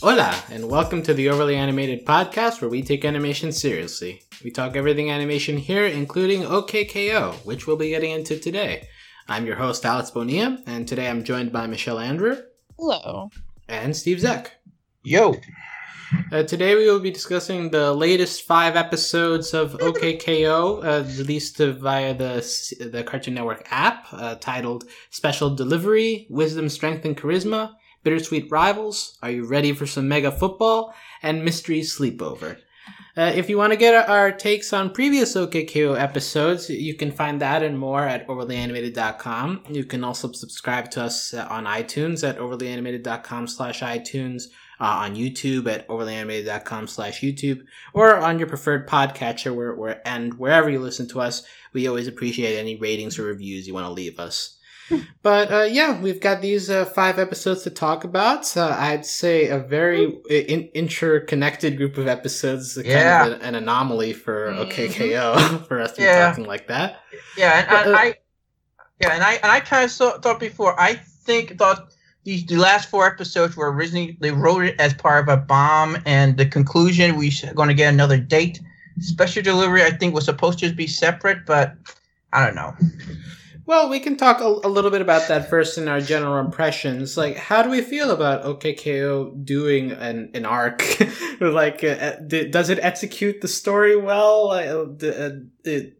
Hola, and welcome to the Overly Animated Podcast where we take animation seriously. We talk everything animation here, including OKKO, which we'll be getting into today. I'm your host, Alex Bonilla, and today I'm joined by Michelle Andrew. Hello. And Steve Zeck. Yo. Uh, today we will be discussing the latest five episodes of OKKO, uh, released via the the Cartoon Network app, uh, titled "Special Delivery: Wisdom, Strength, and Charisma." Bittersweet Rivals, Are You Ready for Some Mega Football? and Mystery Sleepover. Uh, if you want to get our takes on previous OKKO episodes, you can find that and more at overlyanimated.com. You can also subscribe to us on iTunes at overlyanimated.com slash iTunes, uh, on YouTube at overlyanimated.com slash YouTube, or on your preferred podcatcher where, where, and wherever you listen to us. We always appreciate any ratings or reviews you want to leave us but uh, yeah, we've got these uh, five episodes to talk about. Uh, I'd say a very in- interconnected group of episodes. Yeah. Kind of an anomaly for OKKO mm-hmm. for us to yeah. be talking like that. Yeah, and, and uh, I, yeah, and I and I kind of saw, thought before. I think thought these the last four episodes were originally they wrote it as part of a bomb, and the conclusion we are going to get another date. Special delivery, I think, was supposed to be separate, but I don't know. Well, we can talk a, a, little bit about that first in our general impressions. Like, how do we feel about OKKO doing an, an arc? like, uh, uh does it execute the story well? Uh, uh,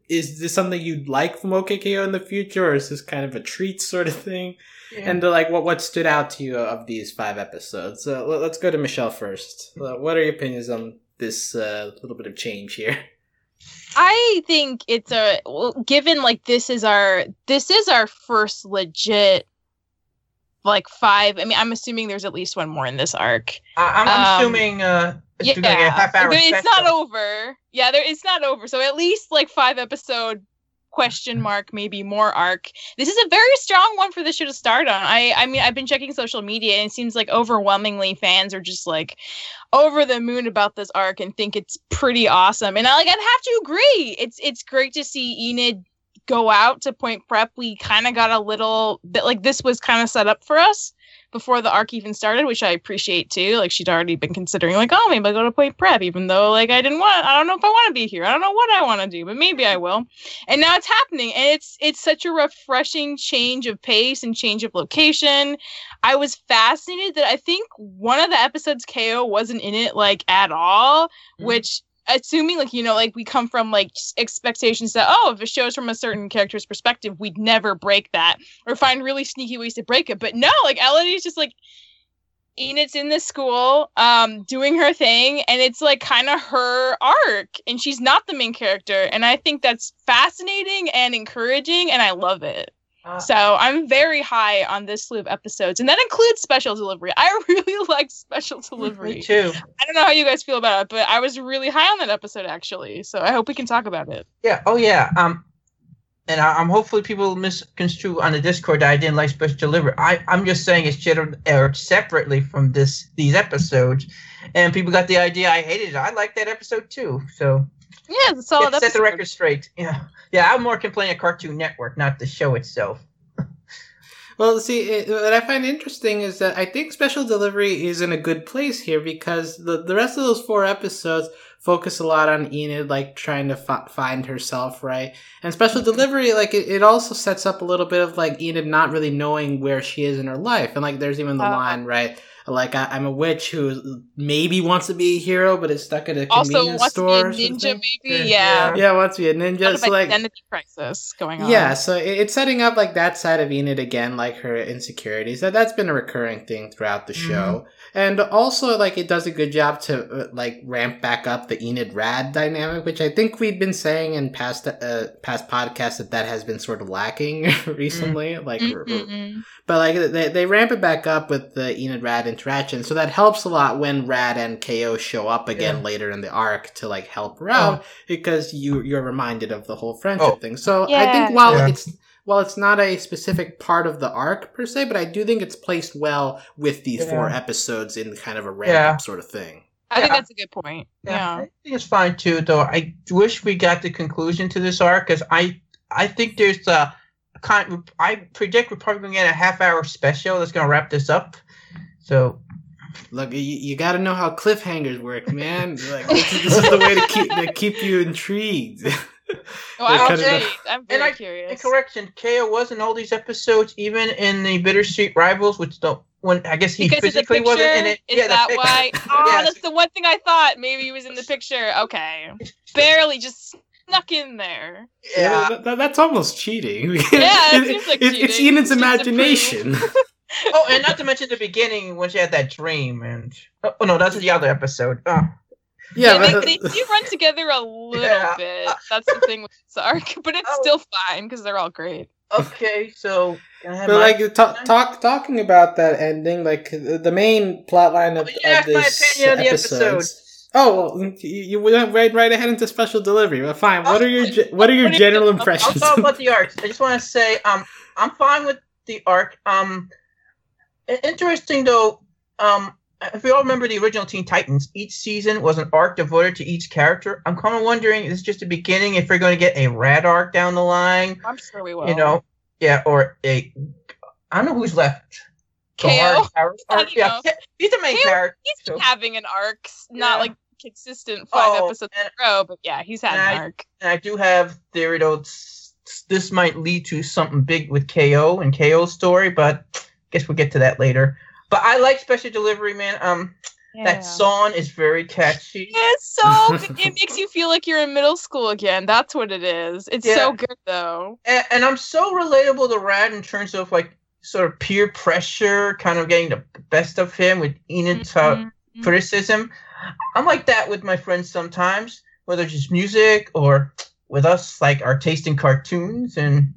is this something you'd like from OKKO in the future, or is this kind of a treat sort of thing? Yeah. And uh, like, what what stood out to you of these five episodes? Uh, let's go to Michelle first. what are your opinions on this little bit of change here? I think it's a well, given like this is our this is our first legit like five. I mean, I'm assuming there's at least one more in this arc. I'm, I'm um, assuming uh yeah, like a half hour. It's not over. Yeah, there it's not over. So at least like five episode question mark maybe more arc. This is a very strong one for the show to start on. I i mean i've been checking social media and it seems like overwhelmingly fans are just like over the moon about this arc and think it's pretty awesome. And i like i'd have to agree. It's it's great to see enid go out to point prep. We kind of got a little bit like this was kind of set up for us before the arc even started, which I appreciate too. Like she'd already been considering, like, oh, maybe I'll go to Point Prep, even though like I didn't want. I don't know if I want to be here. I don't know what I want to do, but maybe I will. And now it's happening, and it's it's such a refreshing change of pace and change of location. I was fascinated that I think one of the episodes KO wasn't in it like at all, mm-hmm. which assuming like you know like we come from like expectations that oh if it shows from a certain character's perspective we'd never break that or find really sneaky ways to break it but no like Elodie's just like Enid's in the school um doing her thing and it's like kind of her arc and she's not the main character and I think that's fascinating and encouraging and I love it. Uh, so I'm very high on this slew of episodes, and that includes special delivery. I really like special delivery. Me too. I don't know how you guys feel about it, but I was really high on that episode actually. So I hope we can talk about it. Yeah. Oh yeah. Um, and I, am hopefully people misconstrue on the Discord that I didn't like special delivery. I I'm just saying it's aired separately from this these episodes, and people got the idea I hated it. I like that episode too. So yeah, it's a solid. Set the record straight. Yeah, yeah. I'm more complaining at Cartoon Network, not the show itself. well, see, it, what I find interesting is that I think Special Delivery is in a good place here because the the rest of those four episodes focus a lot on Enid, like trying to find herself, right? And Special Delivery, like it, it also sets up a little bit of like Enid not really knowing where she is in her life, and like there's even the uh, line, right? Like I, am a witch who maybe wants to be a hero, but is stuck at a also convenience wants store. To be a ninja, maybe. Yeah. Yeah, wants to be a ninja. So like identity crisis going on. Yeah, so it's setting up like that side of Enid again, like her insecurities. That that's been a recurring thing throughout the show. Mm-hmm. And also, like, it does a good job to, uh, like, ramp back up the Enid Rad dynamic, which I think we've been saying in past, uh, past podcasts that that has been sort of lacking recently. Mm. Like, mm-hmm. but, like, they, they ramp it back up with the Enid Rad interaction. So that helps a lot when Rad and KO show up again yeah. later in the arc to, like, help her out oh. because you, you're reminded of the whole friendship oh. thing. So yeah. I think while yeah. it's, while it's not a specific part of the arc per se, but I do think it's placed well with these yeah. four episodes in kind of a random yeah. sort of thing. I yeah. think that's a good point. Yeah. yeah. I think it's fine too, though. I wish we got the conclusion to this arc because I I think there's a kind. I predict we're probably going to get a half hour special that's going to wrap this up. So Look, you, you got to know how cliffhangers work, man. Like this is, this is the way to keep to keep you intrigued. Oh, I'm, Kind of- I'm very and I- curious. And correction, KO was in all these episodes, even in the Bittersweet Rivals, which don't. When I guess he because physically picture, wasn't in it. is yeah, that why? Oh, Yes. that's the one thing I thought. Maybe he was in the picture. Okay, barely just snuck in there. Yeah. that- that- that's almost cheating. Yeah, it seems like It- It's cheating. Enid's Just imagination. Oh, and not to mention the beginning when she had that dream, and oh no, that's the other episode. Oh. yeah, they, but- they do run together a little Yeah. bit. That's the thing with this arc, but it's Oh. still fine because they're all great. Okay, so I have But my- like talk, talk talking about that ending, like the the main plot line of, Oh, yeah, of my this opinion of the episodes. Oh, well, you, you went right right ahead into special delivery. but fine. What are your what are your What are you- general I'll I'll impressions? talk about the arcs. I just want to say, um, I'm fine with the arc. Um, i- interesting though. Um, if we all remember the original Teen Titans, each season was an arc devoted to each character. I'm kind of wondering, is this just the beginning? If we're going to get a Rad arc down the line, I'm sure we will. you know, yeah, or a, I don't know who's left. KO. Guard, Or, I don't yeah, know. he's the main KO character. he's so- having an arc, not Yeah. like consistent five Oh, episodes in a row, but yeah, he's had an I- arc. And I do have theory though. This might lead to something big with KO and KO's story, but guess we'll get to that later. But I like special delivery, man. Um, Yeah. that song is very catchy. It's so it makes you feel like you're in middle school again. That's what it is. It's Yeah. so good though. and, and I'm so relatable to Rad in terms of like sort of peer pressure, kind of getting the best of him with Enid's uh, Mhm. criticism. I'm like that with my friends sometimes, whether it's just music or with us, like our taste in cartoons, and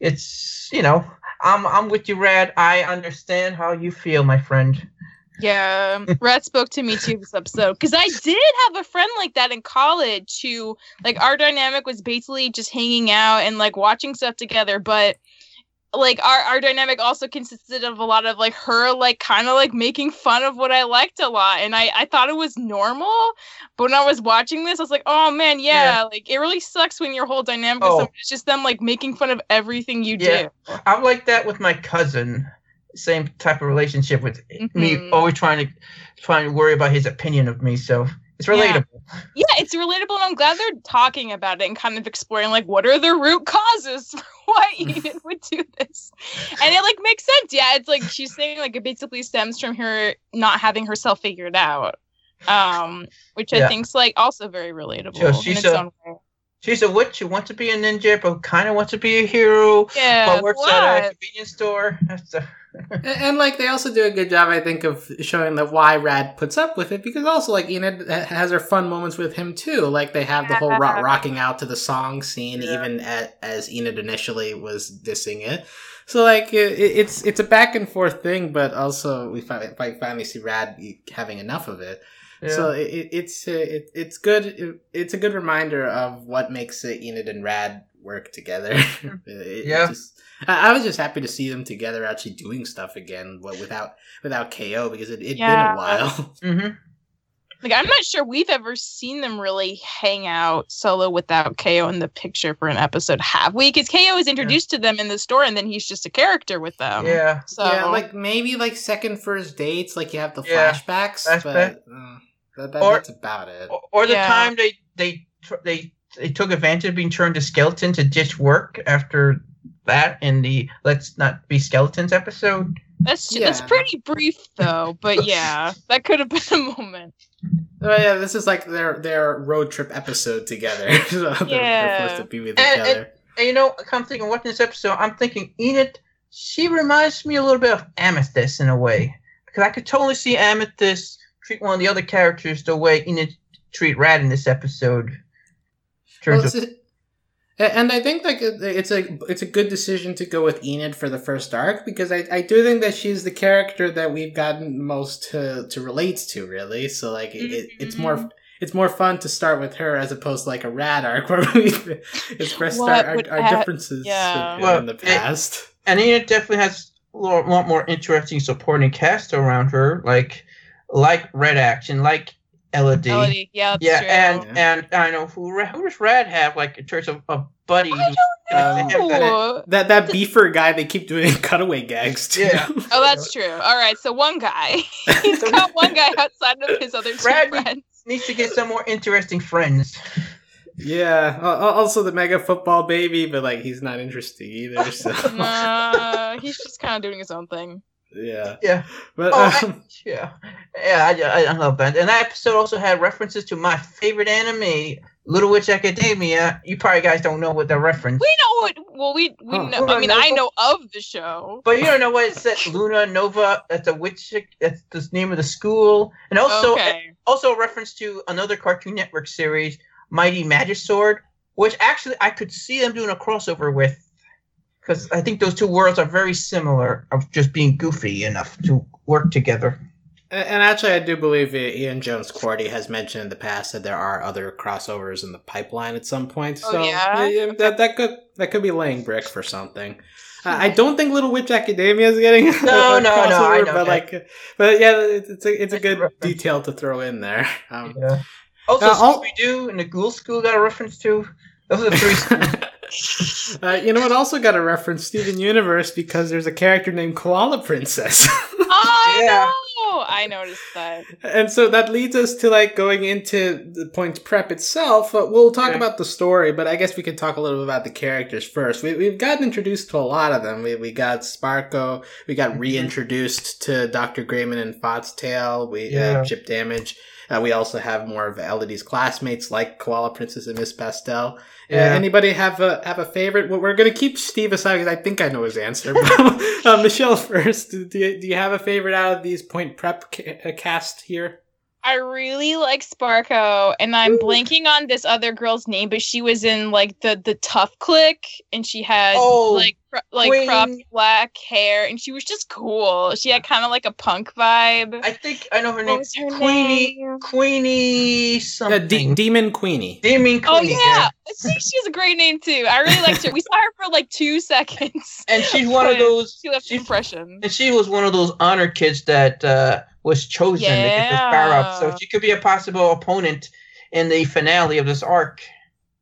it's you know, I'm I'm with you, Rad. I understand how you feel, my friend. Yeah, um, Red spoke to me too this episode because I did have a friend like that in college who, like, our dynamic was basically just hanging out and like watching stuff together, but like our our dynamic also consisted of a lot of like her like kind of like making fun of what I liked a lot, and I I thought it was normal, but when I was watching this, I was like, oh man, yeah, like it really sucks when your whole dynamic is Oh. it's just them like making fun of everything you Yeah. do. I'm like that with my cousin. Same type of relationship with me, Mhm. always trying to trying to worry about his opinion of me. So it's relatable. Yeah, it's relatable, and I'm glad they're talking about it and kind of exploring like what are the root causes for why Enid would do this, and it like makes sense. Yeah, it's like she's saying like it basically stems from her not having herself figured out, um, which I think's like also very relatable So in she's its a- own way. She's a witch who wants to be a ninja, but kind of wants to be a hero. Yeah, but works at a convenience store. That's a, And, and, like they also do a good job, I think, of showing that why Rad puts up with it because also like Enid has her fun moments with him too. Like they have the whole ro- rocking out to the song scene, Yeah. even at, as Enid initially was dissing it. So like it, it's it's a back and forth thing, but also we fi- fi- finally see Rad having enough of it. Yeah. So it, it, it's uh, it, it's good. It, it's a good reminder of what makes uh, Enid and Rad work together. It Yeah. just- I, I was just happy to see them together, actually doing stuff again, but without without KO because it had Yeah. been a while. hmm Like I'm not sure we've ever seen them really hang out solo without KO in the picture for an episode, have we? Because KO is introduced to them in the store, and then he's just a character with them. yeah. So yeah, like maybe like second first dates, like you have the Yeah. flashbacks, Flashback. but uh, that, that, Or- that's about it. Or, or the Yeah. time they they they they took advantage of being turned to skeleton to ditch work after that in the Let's Not Be Skeletons episode. That's that's Yeah. pretty brief though, but yeah, that could have been a moment. Oh yeah, this is like their their road trip episode together. so they're, they're Yeah. to be with And- each other. And you know, I'm thinking watching this episode, I'm thinking Enid, she reminds me a little bit of Amethyst in a way. Because I could totally see Amethyst treat one of the other characters the way Enid treat Rad in this episode. In Well, terms it's of, a- and I think like it's a it's a good decision to go with Enid for the first arc because I, I do think that she's the character that we've gotten most to, to relate to really. So like it, it- it's mm-hmm. more it's more fun to start with her as opposed to like a rad arc where we expressed our, our, our ha- differences yeah. in, Well, in the it- past. and Enid definitely has a lot, lot more interesting supporting cast around her, like like Red Action, like Elodie. Elodie, yeah, yeah, true. and and I know who who does Rad have like in terms of a buddy? I who's- Um, they have that- Ooh. That that beefer guy they keep doing cutaway gags to. Yeah. Oh, that's true. All right, so one guy. He's got one guy outside of his other two Brad- friends. needs to get some more interesting friends. yeah. Al- al- Also the mega football baby, but like he's not interesting either. So Nah, he's just kind of doing his own thing. Yeah. Yeah. But Oh, I- um, Yeah, yeah, I, I love that. And that episode also had references to my favorite anime, Little Witch Academia. You probably guys don't know what the reference, We know what. Well, we we Huh. know. I mean, I know of the show. but you don't know what it said. Luna Nova. That's a witch. That's the name of the school, and also okay. also a reference to another Cartoon Network series, Mighty Magisword, which actually I could see them doing a crossover with, because I think those two worlds are very similar of just being goofy enough to work together. and and actually, I do believe Ian Jones-Quartey has mentioned in the past that there are other crossovers in the pipeline at some point. Oh, So yeah? that that could that could be laying brick for something. Uh, I don't think Little Witch Academia is getting a No, no, no, I crossover, know but that. like, but yeah, it's it's a it's a good Reference. detail to throw in there. Um, Yeah. Also, Uh, I'll- Scooby Doo and the Ghoul School got a reference to. Those are the three. schools. uh, you know what? Also got a reference Steven Universe because there's a character named Koala Princess, Oh I Yeah. know. I noticed that. and so that leads us to like going into the point prep itself. Uh, we'll talk Okay. about the story, but I guess we could talk a little bit about the characters first. We, we've gotten introduced to a lot of them. We we got Sparko. We got Mhm. reintroduced to Doctor Grayman and Foxtail. We Yeah. uh, Chip Damage. Uh, we also have more of Elodie's classmates like Koala Princess and Miss Pastel. Uh, anybody have a have a favorite? Well, we're gonna keep Steve aside because I think I know his answer. But, uh, Michelle first. Do you, do you have a favorite out of these point prep ca- uh, cast here? I really like Sparko, and I'm blanking on this other girl's name, but she was in like the the tough click, and she had Oh, like cro- like Queen. cropped black hair, and she was just cool. She had kind of like a punk vibe. I think I know her what name. was her Queenie. name? Queenie Uh, something. D- Demon Queenie. Demon Queenie. Oh Queenie. yeah, she, she has a great name too. I really liked her. We saw her for like two seconds. And she's one of those. She left an she's- impression. And she was one of those honor kids that uh, was chosen to get this power up. So she could be a possible opponent in the finale of this arc.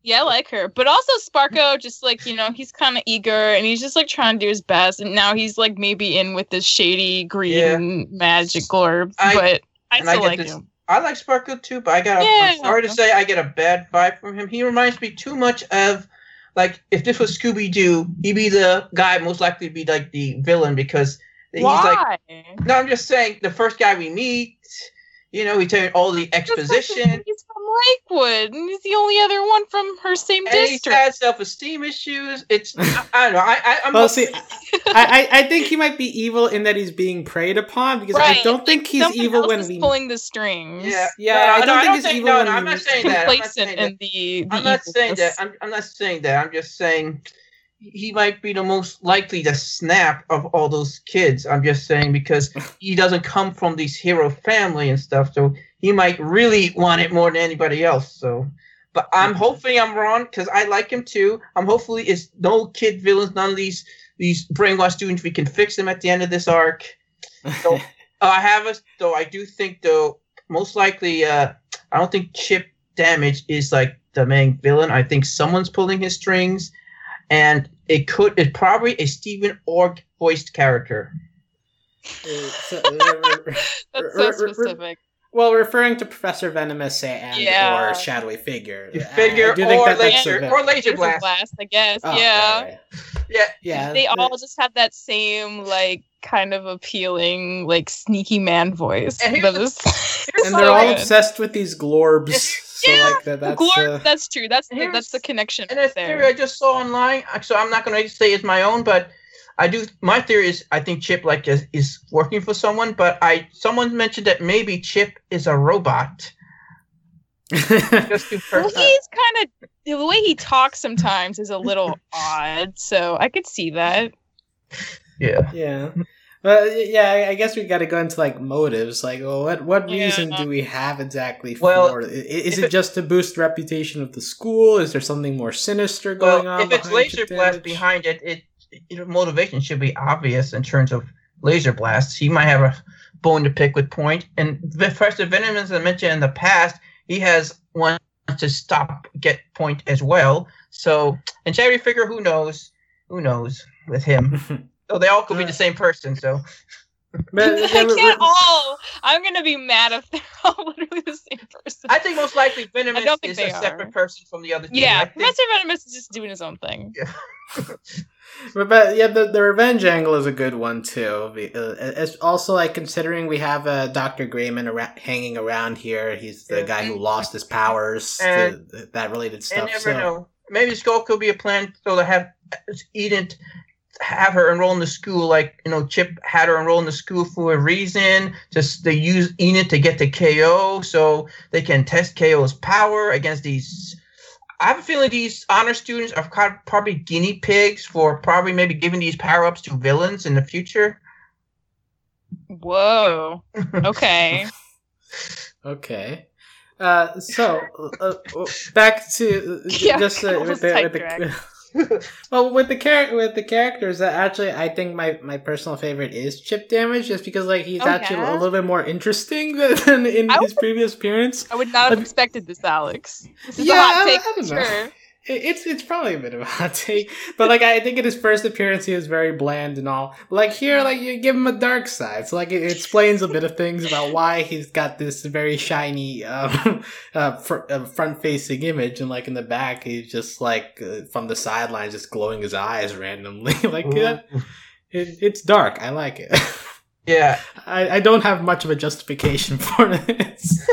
Yeah, I like her. But also Sparko, just like, you know, he's kind of eager and he's just like trying to do his best. And now he's like maybe in with this shady green magic orb. I- but I and I still like this- him. I like Sparko too, but I got. Yeah. I'm sorry to say, I get a bad vibe from him. He reminds me too much of, like, if this was Scooby Doo, he'd be the guy most likely to be like the villain because he's like. No, I'm just saying the first guy we meet. You know, he telling all the exposition. He's Lakewood, and he's the only other one from her same And he district. has self-esteem issues. It's I, I don't know. I, I I'm Well, see, I, I I think he might be evil in that he's being preyed upon because I don't think he's Someone evil else when is we. pulling the strings. yeah, Yeah, No, I don't think don't it's think- evil No, when no, I'm not saying that. I'm not Complacent saying that. in the, the I'm not saying that. I'm, I'm not saying that. I'm just saying he might be the most likely to snap of all those kids. I'm just saying because he doesn't come from these hero family and stuff, so he might really want it more than anybody else. So, but I'm hoping I'm wrong because I like him too. I'm hopefully it's no kid villains, none of these these brainwashed students. We can fix them at the end of this arc. So, uh, I have a though. I do think though, most likely, uh, I don't think Chip Damage is like the main villain. I think someone's pulling his strings, and it could. It's probably a Steven Ogg voiced character. Uh, so- That's so r- r- specific. well, referring to Professor Venomous and Yeah. or Shadowy Figure. You figure I do think or that laser or laser Laser blast. blast, I guess. Oh, yeah. right, right. Yeah, Yeah. they the- all just have that same like kind of appealing like sneaky man voice And here's the- and they're all obsessed with these glorbs. So Yeah, like that, that's Glor- uh, that's true that's the, here's- that's the connection And right a theory I just saw online, so I'm not going to say it's my own, but I do. My theory is I think Chip like is, is working for someone, but I someone mentioned that maybe Chip is a robot. Just to well, he's kind of the way he talks sometimes is a little odd so i could see that yeah. yeah. But yeah, I- I guess we got to go into like motives. Like, well, what what Yeah. reason do um, we have exactly for? i- Is if it it- just to boost the reputation of the school? Is there something more sinister going Well, on? if it's laser Chip blast behind it, it, it motivation should be obvious in terms of laser blasts. He might have a bone to pick with Point. And Professor Venom, as I mentioned in the past, he has one to stop get Point as well. So, and Cherry figure, who knows? Who knows with him? so they all could be the same person. So. But, they can't all. I'm gonna be mad if they're all literally the same person. I think most likely Venomous is a are. separate person from the other. Yeah, Professor Venomous is just doing his own thing. Yeah. but, but, yeah, the, the revenge angle is a good one too. Uh, it's also like considering we have uh, Doctor Grayman ar- hanging around here. He's the yeah. guy who lost his powers. And, to, that related stuff. never so. know. Maybe Skull could be a plan so to have Enid have her enroll in the school like you know chip had her enroll in the school for a reason. Just they use enid to get the ko so they can test ko's power against these i have a feeling these honor students are probably guinea pigs for probably maybe giving these power-ups to villains in the future. Whoa. Okay. Okay. Uh so uh, uh back to yeah, just uh, with the, with the well, with the char- with the characters, uh, actually, I think my, my personal favorite is Chip Damage, just because like he's oh, actually yeah? a little bit more interesting than in I his would, previous appearance. I would not have expected this, Alex. This is yeah, a hot take I, I sure it's it's probably a bit of a hot take, but like I think in his first appearance he was very bland and all. Like here, like you give him a dark side, so like it, it explains a bit of things about why he's got this very shiny um, uh, fr- uh, front facing image, and like in the back he's just like uh, from the sidelines just glowing his eyes randomly. like it, it's dark. I like it. Yeah, I, I don't have much of a justification for this.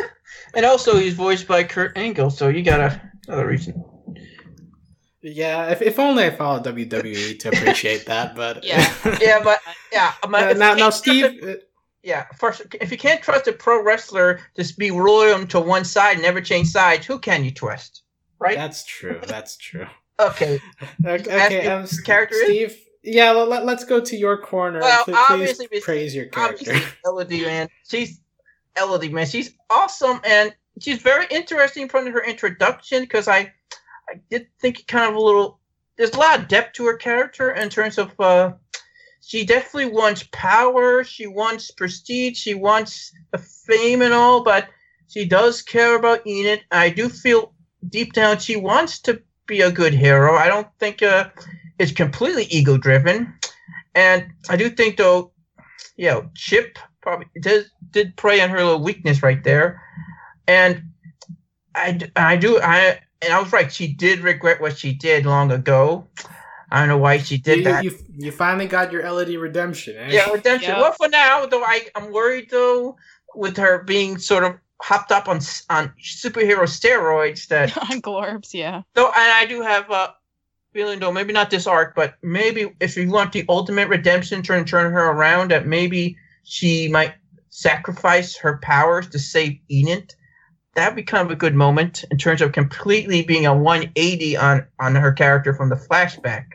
and also he's voiced by Kurt Angle, so you got a, another reason. Yeah, if, if only I followed WWE to appreciate that, but yeah, yeah, but yeah. My, uh, now, now, Steve. Yeah, first, if you can't trust a pro wrestler to be loyal to one side and never change sides, who can you trust? Right. That's true. That's true. okay. okay. okay um, character Steve. Is? Yeah, let, us go to your corner. Well, please, obviously, please praise your character. Elodie, man, she's Elodie, man. She's awesome, and she's very interesting from her introduction because I I did think kind of a little. There's a lot of depth to her character in terms of. Uh, she definitely wants power. She wants prestige. She wants fame and all, but she does care about Enid. I do feel deep down she wants to be a good hero. I don't think uh, it's completely ego driven, and I do think though, you know, Chip probably did did prey on her little weakness right there, and I I do I and I was right. She did regret what she did long ago. I don't know why she did you, that. You, you finally got your Elodie redemption. Eh? Yeah, redemption. Yep. Well, for now, though, I I'm worried though with her being sort of hopped up on on superhero steroids that on Glorbs, yeah. Though, and I do have a feeling though, maybe not this arc, but maybe if you want the ultimate redemption, turn turn her around, that maybe she might sacrifice her powers to save Enid that'd be kind of a good moment in terms of completely being a 180 on on her character from the flashback.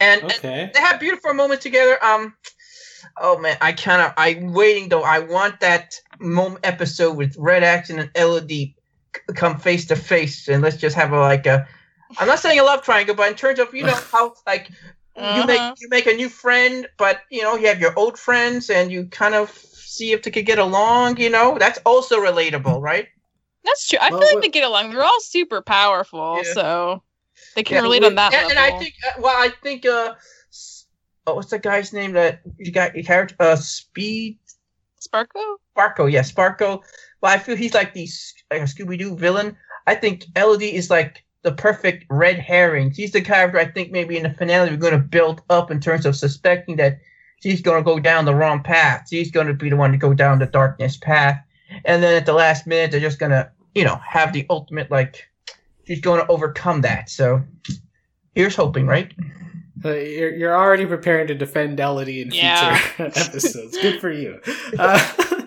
And, okay. and they have beautiful moments together. Um, oh man, I kind of I'm waiting though. I want that moment episode with Red Action and Elodie come face to face, and let's just have a like a. I'm not saying a love triangle, but in terms of you know how like uh-huh. you make uh-huh. you make a new friend, but you know you have your old friends, and you kind of see if they could get along. You know, that's also relatable, right? That's true. I well, feel like they get along. They're all super powerful, yeah. so they can yeah, relate on that. And, and, I think, uh, well, I think, uh, oh, what's the guy's name that you got your character? Uh, Speed. Sparko. Sparko, yeah, Sparko. Well, I feel he's like the like a Scooby Doo villain. I think Elodie is like the perfect red herring. She's the character I think maybe in the finale we're going to build up in terms of suspecting that she's going to go down the wrong path. She's going to be the one to go down the darkness path. And then at the last minute, they're just going to, you know, have the ultimate, like, she's going to overcome that. So here's hoping, right? Uh, you're, you're already preparing to defend Elodie in yeah. future episodes. Good for you. Uh,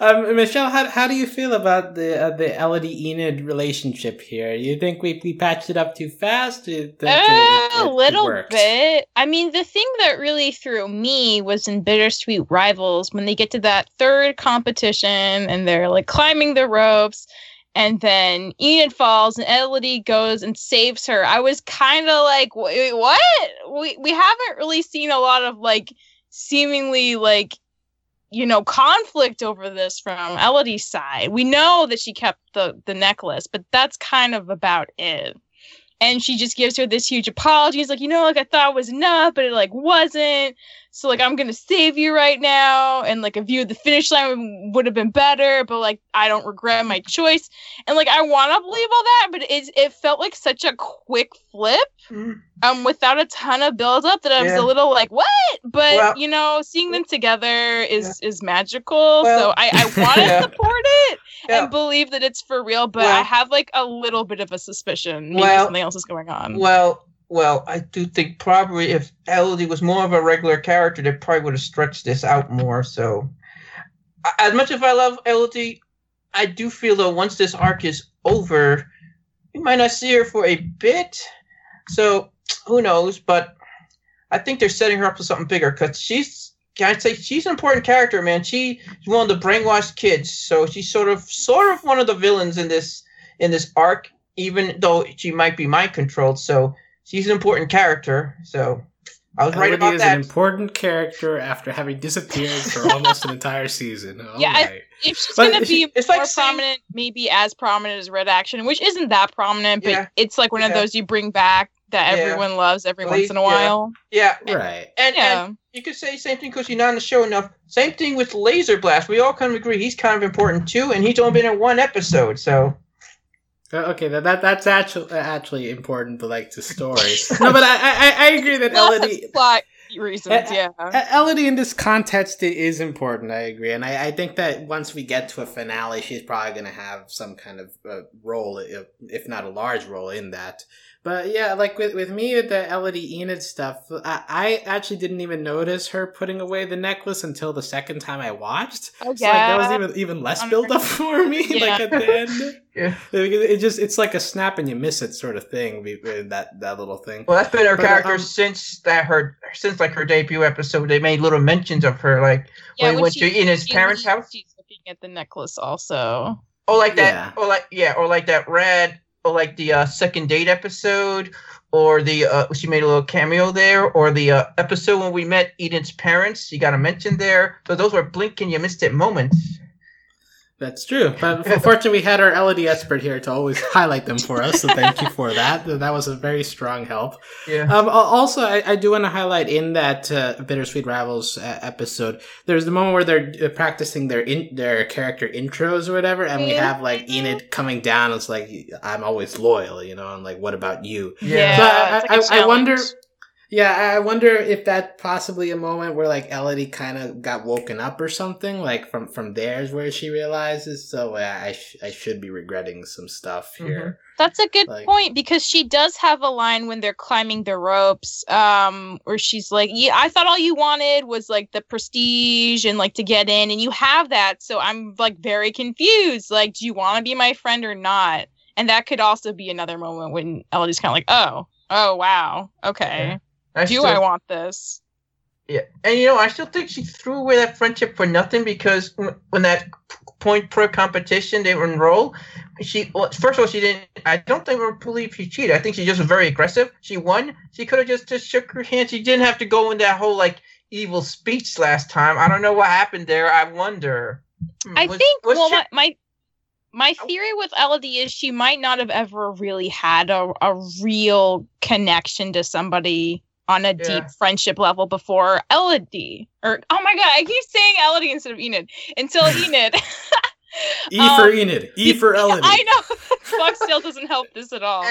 um, Michelle, how, how do you feel about the uh, the Elodie Enid relationship here? You think we, we patched it up too fast? Uh, it, a little bit. I mean, the thing that really threw me was in Bittersweet Rivals when they get to that third competition and they're like climbing the ropes. And then Enid falls and Elodie goes and saves her. I was kind of like, what? We we haven't really seen a lot of like seemingly like you know, conflict over this from Elodie's side. We know that she kept the the necklace, but that's kind of about it. And she just gives her this huge apology. He's like, you know, like I thought it was enough, but it like wasn't. So like I'm gonna save you right now, and like a view of the finish line would have been better, but like I don't regret my choice. And like I want to believe all that, but it it felt like such a quick flip, mm-hmm. um, without a ton of build up that I was yeah. a little like what? But well, you know, seeing them together is yeah. is magical. Well, so I I want to yeah. support it and believe that it's for real, but well, I have like a little bit of a suspicion maybe something else is going on. Well, well, I do think probably if Elodie was more of a regular character, they probably would have stretched this out more. So, as much as I love Elodie, I do feel though once this arc is over, we might not see her for a bit. So who knows? But I think they're setting her up for something bigger because she's. Can I say she's an important character, man? She's one of the brainwashed kids, so she's sort of sort of one of the villains in this in this arc, even though she might be mind controlled. So she's an important character. So I was right about is that. an important character after having disappeared for almost an entire season. All oh yeah, right. if she's but gonna be it's more like prominent, saying, maybe as prominent as Red Action, which isn't that prominent, but yeah, it's like one yeah. of those you bring back that yeah. everyone loves every once in a while. Yeah, right. And, and you could say same thing because you're not on the show enough. Same thing with Laser Blast. We all kind of agree he's kind of important too, and he's only been in one episode, so. Uh, okay, that, that that's actually actually important but like the story. no, but I I, I agree that Elodie plot reasons, yeah. Elodie in this context is important. I agree, and I, I think that once we get to a finale, she's probably going to have some kind of uh, role, if, if not a large role, in that. But yeah, like with, with me with the Elodie Enid stuff, I, I actually didn't even notice her putting away the necklace until the second time I watched. Oh, yeah. So like that was even even less build up for me. Yeah. Like at the end, yeah, it just it's like a snap and you miss it sort of thing. That that little thing. Well, that's been her but, character um, since that her since like her debut episode. They made little mentions of her, like yeah, when, when went to Enid's parents' house. She's looking at the necklace also. Oh, like that. Yeah. Or like yeah, or like that red or like the uh, second date episode, or the uh, she made a little cameo there, or the uh, episode when we met Enid's parents. You got a mention there. So those were blink and you missed it moments. That's true. But fortunately, we had our Elodie expert here to always highlight them for us. So thank you for that. That was a very strong help. Yeah. Um, also, I, I do want to highlight in that uh, Bittersweet Rivals uh, episode, there's the moment where they're uh, practicing their in, their character intros or whatever, and we have like Enid coming down. It's like I'm always loyal, you know, and like what about you? Yeah. So I, like I, I wonder. Yeah, I wonder if that possibly a moment where like Elodie kind of got woken up or something, like from from there's where she realizes. So I sh- I should be regretting some stuff mm-hmm. here. Mm-hmm. That's a good like, point because she does have a line when they're climbing the ropes, um, where she's like, "Yeah, I thought all you wanted was like the prestige and like to get in, and you have that. So I'm like very confused. Like, do you want to be my friend or not?" And that could also be another moment when Elodie's kind of like, "Oh, oh wow, okay." Yeah. I Do still, I want this? Yeah, and you know, I still think she threw away that friendship for nothing because when that point per competition they were enrolled, she well, first of all she didn't. I don't think we believe she cheated. I think she just was very aggressive. She won. She could have just just shook her hand. She didn't have to go in that whole like evil speech last time. I don't know what happened there. I wonder. Hmm, I was, think was well, she, my my theory with Elodie is she might not have ever really had a, a real connection to somebody on a yeah. deep friendship level before Elodie. Or oh my god, I keep saying Elodie instead of Enid until Enid. E um, for Enid. E for Elodie. I know. Foxtail doesn't help this at all.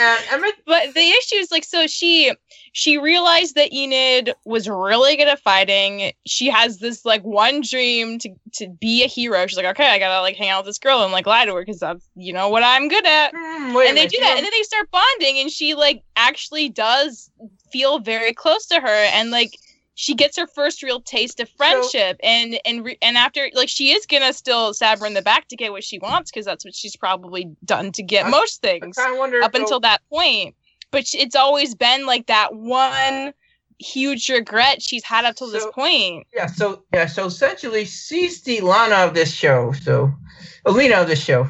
but the issue is like so she she realized that Enid was really good at fighting. She has this like one dream to to be a hero. She's like, okay, I gotta like hang out with this girl and like lie to her because that's you know what I'm good at. Mm, and they do that, and then they start bonding, and she like actually does feel very close to her, and like she gets her first real taste of friendship so, and and re- and after like she is gonna still stab her in the back to get what she wants because that's what she's probably done to get I, most things wonder, up so, until that point but it's always been like that one huge regret she's had up till so, this point yeah so yeah so essentially she's the lana of this show so Alina of this show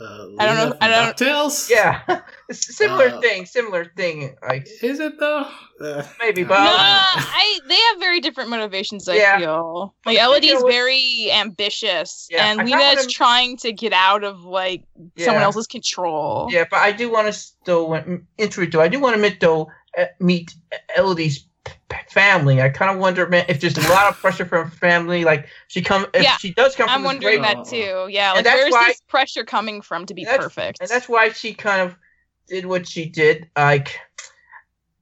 uh, I don't know. I don't. Ducktales? Yeah. similar Uh, thing, similar thing. Like Is it though? Uh, maybe, but No, I I they have very different motivations. I Yeah. feel like I'm Elodie's what- very ambitious, Yeah, and I Lena is trying to get out of like someone else's control. Yeah, but I do want to still want- introduce though. I do want to meet though uh, meet Elodie's p- p- family. I kind of wonder man, if there's a lot of pressure from family. Like she come, if Yeah, she does come I'm wondering great, that too. Yeah, And like where's why- this pressure coming from to be That's- perfect? and that's why she kind of did what she did. Like,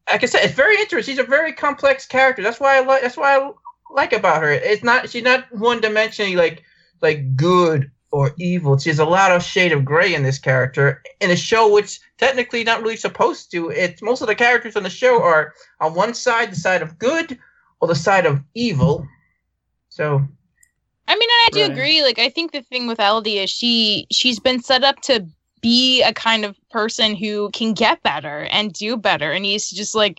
like I said, it's very interesting. She's a very complex character. That's why I like. That's why I like about her. It's not. She's not one dimensionally like like good or evil. She's a lot of shade of gray in this character in a show which technically not really supposed to. It's most of the characters on the show are on one side, the side of good, or the side of evil. So I mean, and I do Right. agree. Like, I think the thing with Elodie is she she's been set up to be a kind of person who can get better and do better, and he's just like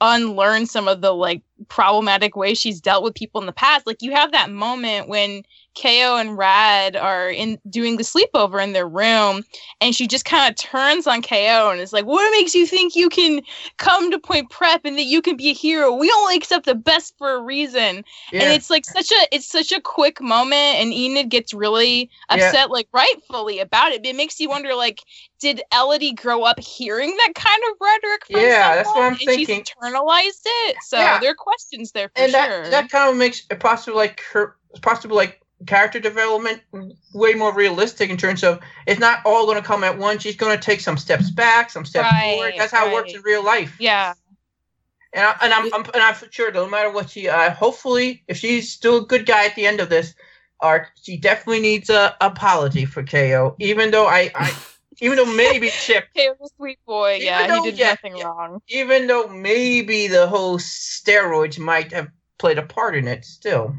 unlearn some of the like problematic ways she's dealt with people in the past. Like, you have that moment when Ko and Rad are in doing the sleepover in their room, and she just kind of turns on Ko and is like, "What makes you think you can come to Point Prep and that you can be a hero? We only accept the best for a reason." yeah, and it's like such a it's such a quick moment and enid gets really Yeah. upset like rightfully about it it makes you wonder like did elodie grow up hearing that kind of rhetoric from Yeah, that's what I'm and thinking. she's internalized it? So Yeah. there are questions there for and that sure. that kind of makes it possible like her possible like character development way more realistic in terms of it's not all going to come at once. She's going to take some steps back some steps forward. That's how it works in real life. Yeah. And, I, and I'm, I'm and I'm sure no matter what she uh, hopefully if she's still a good guy at the end of this arc she definitely needs a apology for ko even though i, I even though maybe chip okay the sweet boy Even yeah though- he did yeah, nothing yeah. wrong even though maybe the whole steroids might have played a part in it still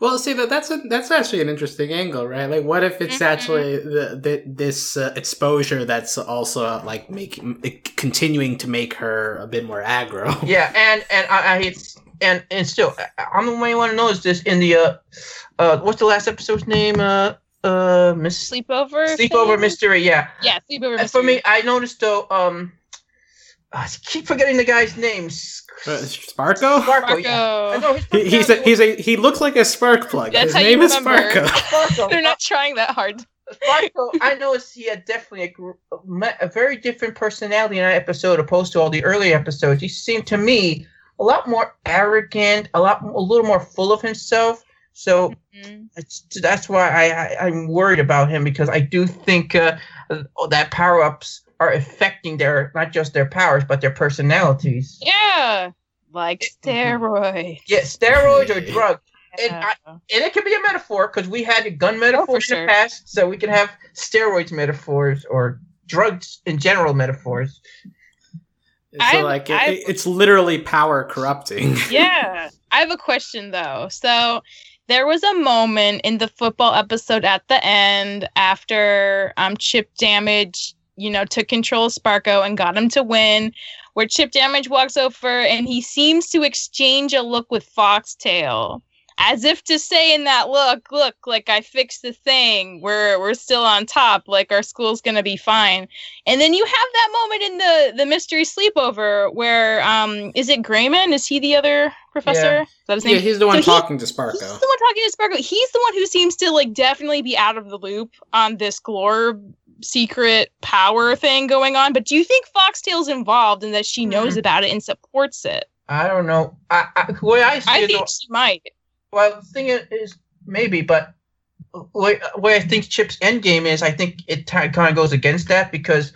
Well, see that that's a, that's actually an interesting angle, right? Like, what if it's Mhm. actually the, the this uh, exposure that's also uh, like making continuing to make her a bit more aggro? Yeah, and and I, I it's and and still, I- I'm the one you want to know is this in the uh, uh, what's the last episode's name? Uh, uh, Miss sleepover Sleepover thing? Mystery. Yeah, yeah sleepover and for me. I noticed though, um, I keep forgetting the guy's name. Uh, Sparko. Sparko. Yeah, I know He, he's a, he's a he looks like a spark plug. That's His how you name is. Sparko. Sparko. they're not trying that hard Sparko, I noticed he had definitely a, a very different personality in that episode opposed to all the early episodes. He seemed to me a lot more arrogant, a lot, a little more full of himself. So Mhm. it's, that's why I, I I'm worried about him because I do think uh, that power ups are affecting their not just their powers but their personalities. Yeah, like steroids. Yeah, steroids or drugs. And, Yeah. I, and it can be a metaphor because we had a gun metaphors in sure. the past, so we can have steroids metaphors or drugs in general metaphors. So I've- like it, it's literally power corrupting. yeah. I have a question though. So there was a moment in the football episode at the end after um Chip Damage, you know, took control of Sparko and got him to win, where Chip Damage walks over and he seems to exchange a look with Foxtail. As if to say in that look, look, like I fixed the thing. We're we're still on top. Like our school's gonna be fine. And then you have that moment in the the mystery sleepover where um is it Grayman? Is he the other professor? Yeah. Is that his yeah, he's the one So he- talking to He's the one talking to Sparko. He's the one who seems to like definitely be out of the loop on this Glorb secret power thing going on. But do you think Foxtail's involved and that she knows Mhm. about it and supports it? I don't know. I, I the way I see I it, think though, she might. Well, the thing is, maybe, but way I think Chip's end game is, I think it kind of goes against that because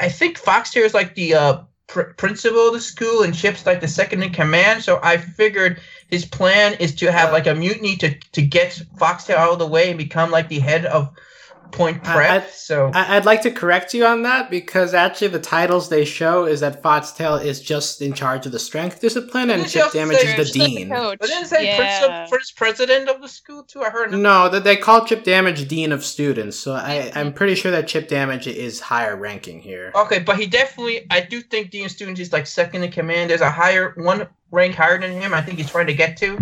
I think Foxtail is like the uh, pr- principal of the school and Chip's like the second in command. So I figured his plan is to have like a mutiny to to get Foxtail out of the way and become like the head of Point I- Prep. I- so I- I'd like to correct you on that because actually the titles they show is that Foxtail is just in charge of the strength discipline and Chip Damage is the dean. coach. but didn't it say yeah. principal first president of the school too. I heard. No, that they call Chip Damage dean of students. So I, I'm pretty sure that Chip Damage is higher ranking here. Okay, but he definitely, I do think Dean of students is like second in command. There's a higher, one rank higher than him. I think he's trying to get to.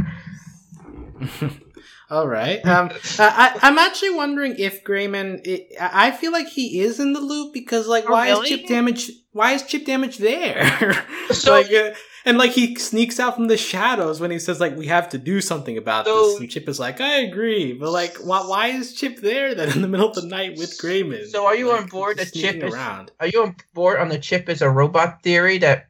All right. Um, I, I'm actually wondering if Grayman. It, I feel like he is in the loop because, like, Oh, why really? is Chip Damage? Why is Chip Damage there? So- like, uh, and like he sneaks out from the shadows when he says, like, we have to do something about So- this. And Chip is like, I agree, but like, why? Why is Chip there then in the middle of the night with Grayman? So are you Like, on board that Chip is- around? Are you on board on the chip as a robot theory that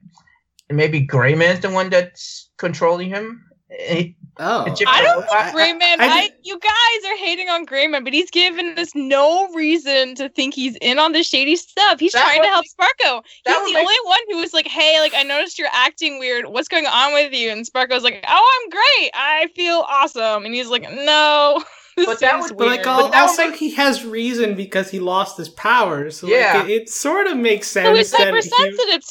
maybe Grayman's the one that's controlling him? Eh, Oh, I don't robot? think Grayman. I- I, I you guys are hating on Grayman, but he's given us no reason to think he's in on the shady stuff. He's trying would to help Sparko. He's the make- only one who was like, "Hey, like I noticed you're acting weird. What's going on with you?" And Sparko's like, "Oh, I'm great. I feel awesome." And he's like, "No." But that seems would- But like weird." But that would also, make- he has reason because he lost his powers. So Yeah. like, it, it sort of makes sense. so he's that he-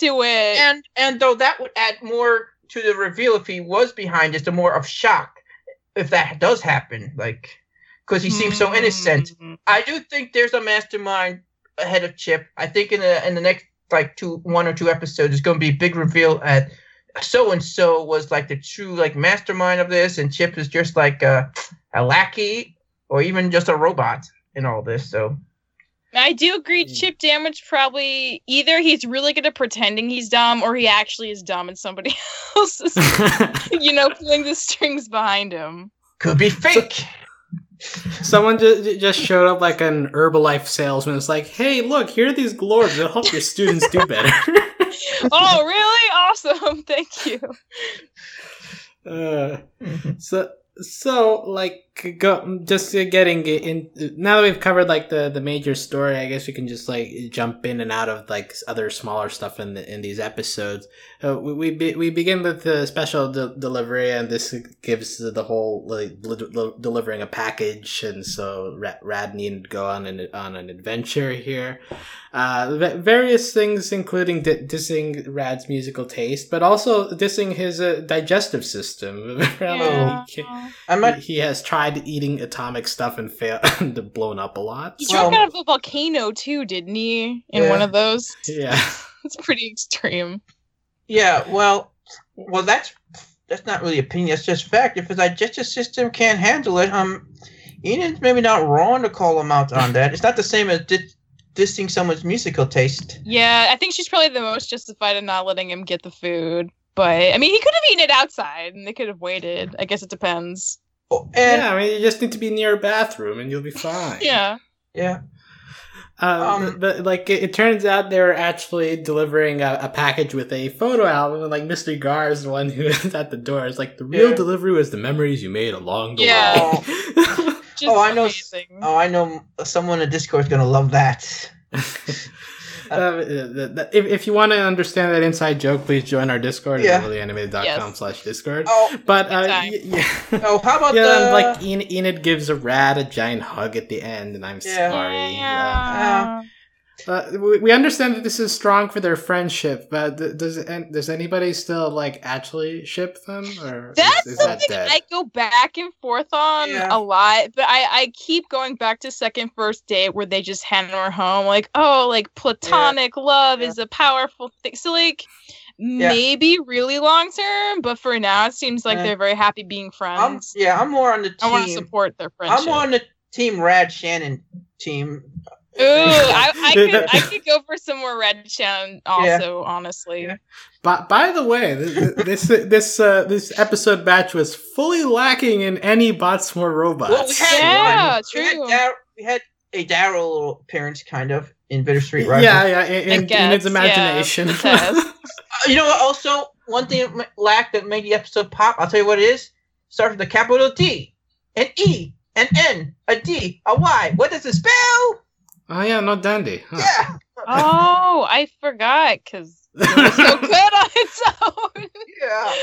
to it. and and though that would add more to the reveal if he was behind this, the more of shock if that does happen. Like because he seems so innocent. Mm. I do think there's a mastermind ahead of Chip. I think in the in the next like two one or two episodes, it's going to be a big reveal at so and so was like the true like mastermind of this, and Chip is just like a, a lackey or even just a robot in all this. So I do agree. Hmm. Chip damage probably either he's really good at pretending he's dumb, or he actually is dumb, and somebody else is, you know, pulling the strings behind him. could be fake. Someone just, just showed up like an Herbalife salesman. It's like, hey, look, here are these globes. It'll help your students do better. oh, really? Awesome! Thank you. uh, so, so like, go just getting in. Now that we've covered like the the major story, I guess we can just like jump in and out of like other smaller stuff in the, in these episodes. Uh, we we, be, we begin with the special de- delivery, and this gives the whole like del- del- delivering a package, and so Rad, Rad needed to go on an on an adventure here. Uh, va- various things, including di- dissing Rad's musical taste, but also dissing his uh, digestive system. Yeah. he, I'm he has tried eating atomic stuff and failed, and blown up a lot. He So- jumped Well- out of a volcano too, didn't he? In Yeah. one of those. yeah. It's pretty extreme. Yeah, well, well, that's that's not really opinion. That's just fact. If his digestive system can't handle it, um, Enid's maybe not wrong to call him out on that. It's not the same as di- dissing someone's musical taste. Yeah, I think she's probably the most justified in not letting him get the food. But I mean, he could have eaten it outside, and they could have waited. I guess it depends. Oh, and yeah, I mean, you just need to be near a bathroom and you'll be fine. Yeah. yeah, Um, Um, but like it, it turns out they're actually delivering a, a package with a photo album, and like Mr. Gar is the one who is at the door. It's like the real Yeah. delivery was the memories you made along the Yeah. way. Just Oh, I know- amazing. oh, I know someone in Discord is gonna love that. Uh, the- the- if, if you want to understand that inside joke, please join our Discord Yeah. at overlyanimated.com Yes. slash Discord. Oh, But uh, y- yeah, oh, how about yeah, the and, like Enid, Enid gives a rat a giant hug at the end, and I'm Yeah. sorry. Uh, Yeah. Uh, we, we understand that this is strong for their friendship, but th- does an- does anybody still like actually ship them, or That's is, is that something dead? I go back and forth on Yeah. a lot, but I, I keep going back to second first date where they just hand her home, like, oh, like platonic love Yeah. is a powerful thing. So like maybe really long term, but for now it seems like Yeah. they're very happy being I'm, friends. yeah, I'm more on the Team. I want to support their friendship. I'm on the team Red Action team. Ooh, I, I could I could go for some more Red Action also, honestly. Yeah. By, by the way, th- th- this this uh, this episode batch was fully lacking in any bots more robots. Well, we had Yeah, one. We had, true. Dar- we had a Daryl appearance, kind of, in Bittersweet Rivals. yeah, yeah, in, in guess, Enid's yeah, imagination. it has. Uh, you know what? Also, one thing lacked that made the episode pop. I'll tell you what it is. Starts with a capital D, an E, an N, a D, a Y. What does it spell? Oh yeah, not Dendy. Huh. Yeah. Oh, I forgot because it so good on its own. Yeah.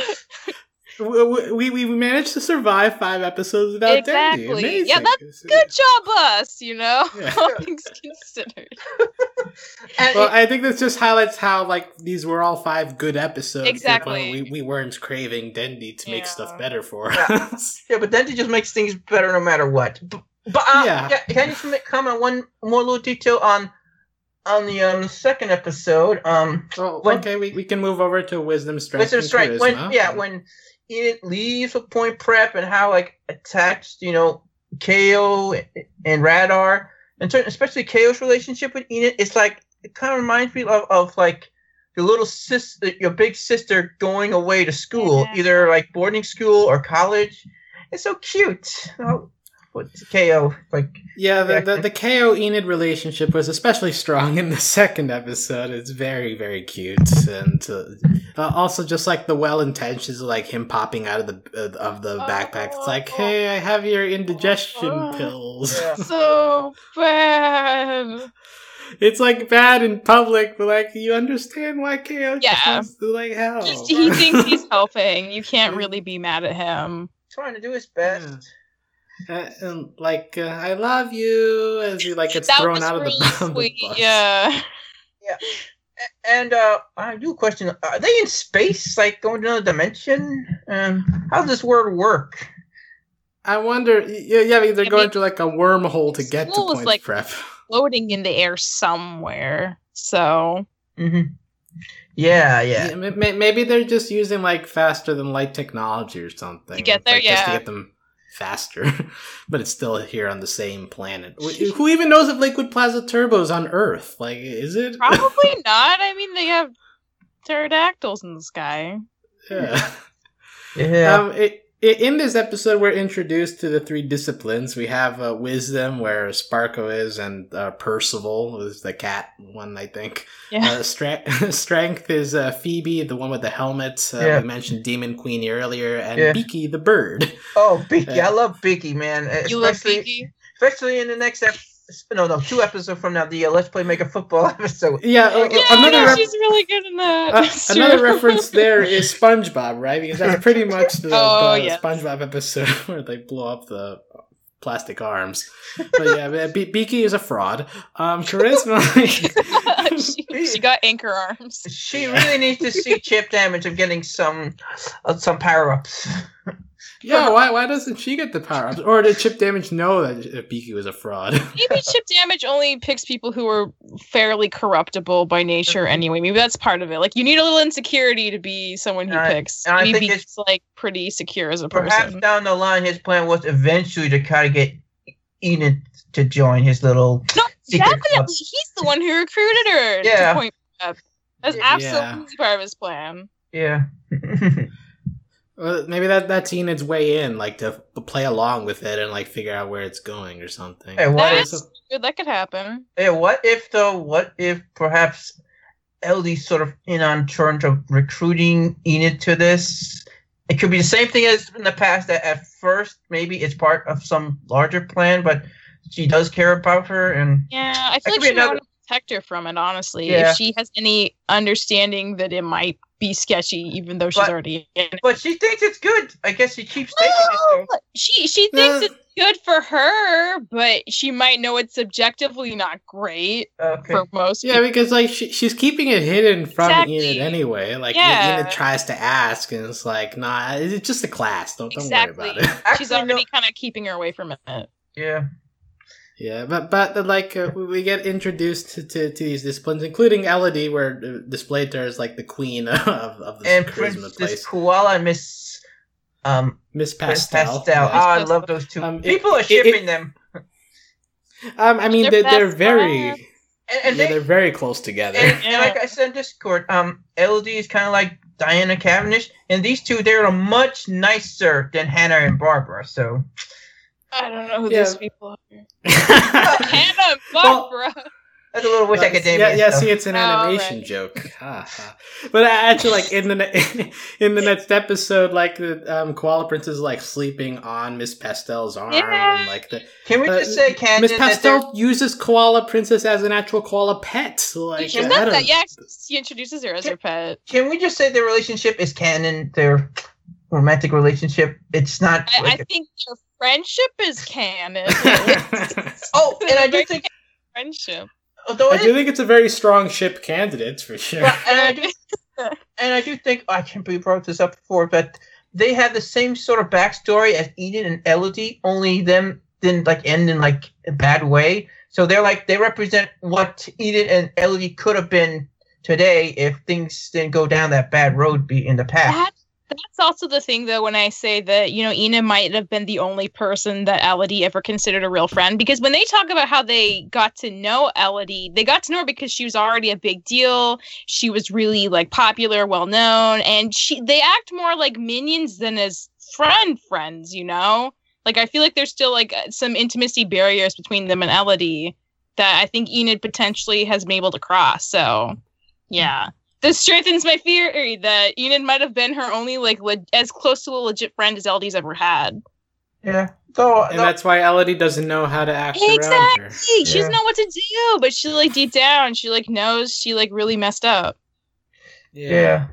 we, we we managed to survive five episodes without Dendy. Exactly. Amazing. Yeah, that's uh, Good job, us. You know, Yeah. all things considered. Well, I think this just highlights how like these were all five good episodes. Exactly. We we weren't craving Dendy to make stuff better for Yeah. us. yeah, but Dante just makes things better no matter what. But, but uh, Yeah. yeah. Can I just make comment one more little detail on on the um second episode? Um, Oh, When- okay, we, we can move over to wisdom, strength, Wisdom and Strike. charisma. When yeah, when Enid leaves with Point Prep and how like attached you know Ko and Radar, and especially Ko's relationship with Enid, it's like it kind of reminds me of, of like your little sister, your big sister going away to school, yeah. either like boarding school or college. It's so cute. Oh, Ko like yeah the, the, the Ko Enid relationship was especially strong in the second episode. It's very very cute and uh, uh, also just like the well intentions like him popping out of the uh, of the backpack. It's like hey I have your indigestion oh, pills. Yeah. so bad. It's like bad in public, but like you understand why Ko yeah. to like help. he thinks he's helping. You can't really be mad at him. Trying to do his best. Yeah. Uh, and like uh, I love you as he like gets that thrown out really of the, sweet. the bus. Yeah. Yeah. And uh, I do question: Are they in space, like going to another dimension? Um, how does this world work? I wonder. Yeah, yeah. They're I going mean, to like a wormhole to get to point like prep. Floating in the air somewhere. So. Mm-hmm. Yeah, yeah. yeah. Maybe they're just using like faster than light technology or something to get there. Like, yeah. Just to get them faster, but it's still here on the same planet. Who even knows if Lakewood Plaza Turbo's on Earth? Like, is it? Probably not. I mean, they have pterodactyls in the sky. Yeah. Yeah. Um, it, in this episode, we're introduced to the three disciplines. We have uh, wisdom, where Sparko is, and uh, Percival is the cat one, I think. Yeah. Uh, stra- strength is uh, Phoebe, the one with the helmet. Uh, yeah. We mentioned Demon Queen earlier, and yeah. Beaky, the bird. Oh, Beaky! I love Beaky, man. You love Beaky? Especially in the next episode no, no, two episodes from now, the uh, Let's Play Mega Football episode. Yeah, uh, yeah another ref- she's really good in that. Uh, another reference there is SpongeBob, right? Because that's pretty much the, oh, the yes. SpongeBob episode where they blow up the plastic arms. But yeah, Be- Beaky is a fraud. Um, Charisma. she, she, got anchor arms. She really needs to see chip damage of getting some uh, some power ups. Yeah, why why doesn't she get the power ups? Or did Chip Damage know that Beaky was a fraud? Maybe Chip Damage only picks people who are fairly corruptible by nature mm-hmm. anyway. Maybe that's part of it. Like you need a little insecurity to be someone he and picks. I, Maybe Beaky's it's like pretty secure as a perhaps person. Perhaps down the line his plan was eventually to kind of get Enid to join his little No, definitely club. he's the one who recruited her yeah. to point. That's absolutely yeah. part of his plan. Yeah. Well, maybe that that's Enid's way in, like to play along with it and like figure out where it's going or something. Hey, what That's if, good. That could happen. Hey, what if though? What if perhaps Elodie's sort of in on charge of recruiting Enid to this? It could be the same thing as in the past. That at first maybe it's part of some larger plan, but she does care about her, and yeah, I feel like she another... want to protect her from it. Honestly, yeah. if she has any understanding that it might be sketchy, even though she's but, already in it. But she thinks it's good. I guess she keeps taking well, it. She she thinks uh, it's good for her, but she might know it's subjectively not great okay. for most. Yeah, people. because like she, she's keeping it hidden from exactly. Enid anyway. Like yeah. Enid tries to ask, and it's like, nah, it's just a class. Don't exactly. don't worry about it. Actually, she's already no. kind of keeping her away from it. Yeah. Yeah, but but like uh, we get introduced to, to, to, these disciplines, including Elodie, where uh, displayed there as like the queen of, of this and charisma Princess place. Koala and Miss um Miss Pastel. Pastel. Yeah. Oh, I love those two. Um, People it, are shipping it, it, them. Um, I mean, they're, they're, very. And, and yeah, they, are very close together. And, and, like I said in Discord, um, Elodie is kind of like Diana Cavendish, and these two they're much nicer than Hannah and Barbara. So I don't know who yeah. these people are. Hannah Barbara. Well, that's a little wish I could name Yeah, yeah. See, it's an animation oh, right. joke. but actually, like in the in the next episode, like the um, Koala Princess is like sleeping on Miss Pastel's arm, yeah. and like the. Can we uh, just say, Canyon, Miss Pastel uses Koala Princess as an actual koala pet? So, like, she said that. Yeah, she introduces her as can, her pet. Can we just say their relationship is canon? Their romantic relationship. It's not. I, like I think their friendship is canon. oh, and I do think friendship. Although I do think it's a very strong ship candidate for sure. and I do, and I do think I can't believe brought this up before, but they have the same sort of backstory as Enid and Elodie, only them didn't like end in like a bad way. So they're like they represent what Enid and Elodie could have been today if things didn't go down that bad road be in the past. That That's also the thing, though, when I say that, you know, Ina might have been the only person that Elodie ever considered a real friend. Because when they talk about how they got to know Elodie, they got to know her because she was already a big deal. She was really like popular, well known, and she they act more like minions than as friend friends, you know? Like I feel like there's still like uh, some intimacy barriers between them and Elodie that I think Enid potentially has been able to cross. So yeah this strengthens my theory that Enid might have been her only like le- as close to a legit friend as Elodie's ever had. Yeah. Though, and though- that's why Elodie doesn't know how to act around her. Exactly. She Yeah. doesn't know what to do, but she like deep down, she like knows she like really messed up. yeah.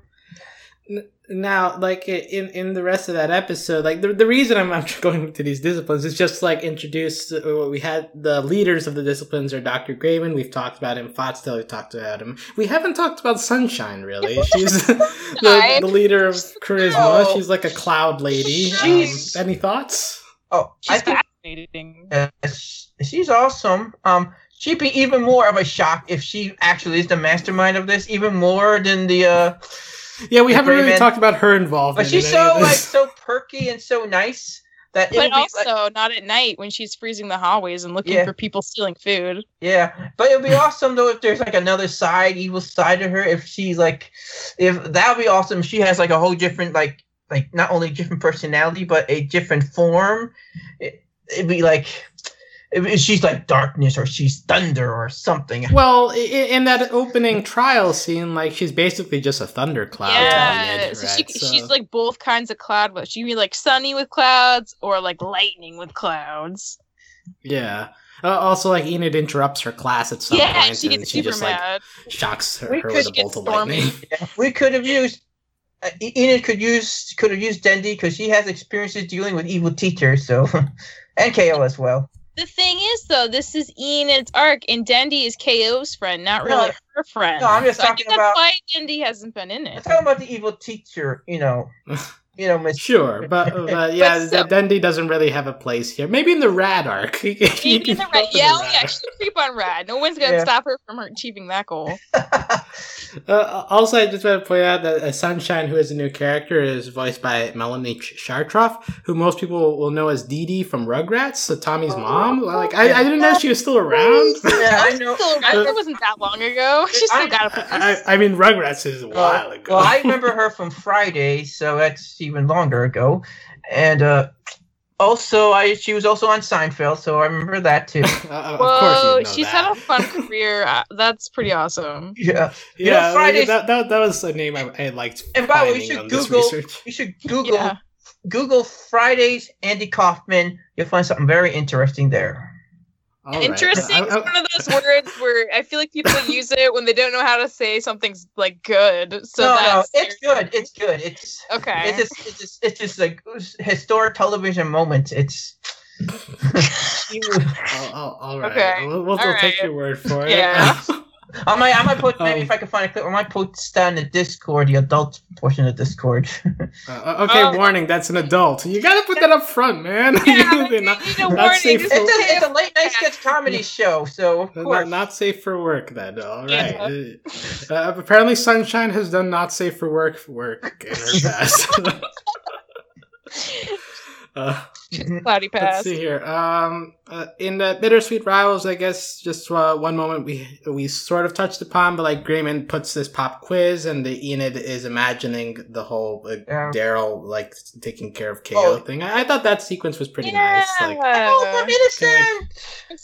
Now, like in in the rest of that episode, like the the reason I'm, I'm going to these disciplines is just like introduce. Uh, we had the leaders of the disciplines are Dr. Grayman. We've talked about him. Foxtail. We talked about him. We haven't talked about Sunshine really. She's the, the leader of charisma. Oh. She's like a cloud lady. Um, any thoughts? Oh, I She's think fascinating. uh, she's awesome. Um, she'd be even more of a shock if she actually is the mastermind of this, even more than the. uh Yeah, we haven't really talked about her involvement. But she's in so like so perky and so nice that But would be like, also not at night when she's freezing the hallways and looking Yeah. for people stealing food. Yeah, but it would be awesome though if there's like another side, evil side to her. If she's like, if that would be awesome. If she has like a whole different like like not only different personality but a different form. It, it'd be like if she's like darkness or she's thunder or something. Well, i- i- in that opening trial scene, like she's basically just a thundercloud. to yeah, Enid, so, right? she, she's like both kinds of cloud. But she can be like sunny with clouds or like lightning with clouds. yeah. Uh, also, like Enid interrupts her class at some yeah, point, she and she super just like shocks her, We her could with a get bolt of stormy. lightning. Yeah, we could have used. Uh, Enid could use could have used Dendy because she has experiences dealing with evil teachers, so and KO as well. The thing is, though, this is Enid's arc, and Dendy is KO's friend, not really No. her friend. No, I'm just so I talking think about- that's why Dendy hasn't been in it. I'm it. talking about the evil teacher, you know, you know, Miss. Sure, but, but yeah, still. D- Dendy doesn't really have a place here. Maybe in the Rad arc. You can- you Maybe in the Rad- for the yeah, oh, Rad yeah, she can creep on Rad. No one's gonna Yeah. stop her from her achieving that goal. Uh, also, I just want to point out that uh, Sunshine, who is a new character, is voiced by Melanie Ch- Chartoff, who most people will know as Didi from Rugrats, so Tommy's Oh, mom. Like, I, I didn't know she was still around. yeah, I know. Still, Uh, it wasn't that long ago. She still I- got a I, I mean, Rugrats is a while ago. Well, I remember her from Friday, so that's even longer ago. And uh, also, I she was also on Seinfeld, so I remember that too. Uh, of course Whoa, you know she's that. had a fun career. Uh, That's pretty awesome. yeah. You know, yeah, Fridays- that, that, that was a name I, I liked. And by the way, you should Google- research. You should Google Yeah. Google Fridays Andy Kaufman. You'll find something very interesting there. All right. Interesting I- is I- one of those words where I feel like people use it when they don't know how to say something's like good. So no, no, that's it's good. It's good. It's okay. it's just it's just it's just like historic television moments. It's you, Oh, oh, all right. Okay, We'll, we'll, all we'll take right. your word for it. Yeah. I might I might put maybe Um, if I can find a clip, I might post that in the Discord, the adult portion of Discord. Uh, okay, Oh. warning. That's an adult. You gotta put that up front, man. Yeah, you not, need a not warning. safe it's, for a, it's a late night sketch comedy show, so of Not, course. not safe for work then. All right. Yeah. Uh, uh, apparently, Sunshine has done not safe for work work in her past. uh, Cloudy let's see here. Um, uh, in the bittersweet rivals, I guess just uh, one moment we we sort of touched upon, but like Grayman puts this pop quiz, and the Enid is imagining the whole uh, Yeah. Daryl like taking care of KO Oh. thing. I, I thought that sequence was pretty yeah. nice. Like, oh, I'm innocent.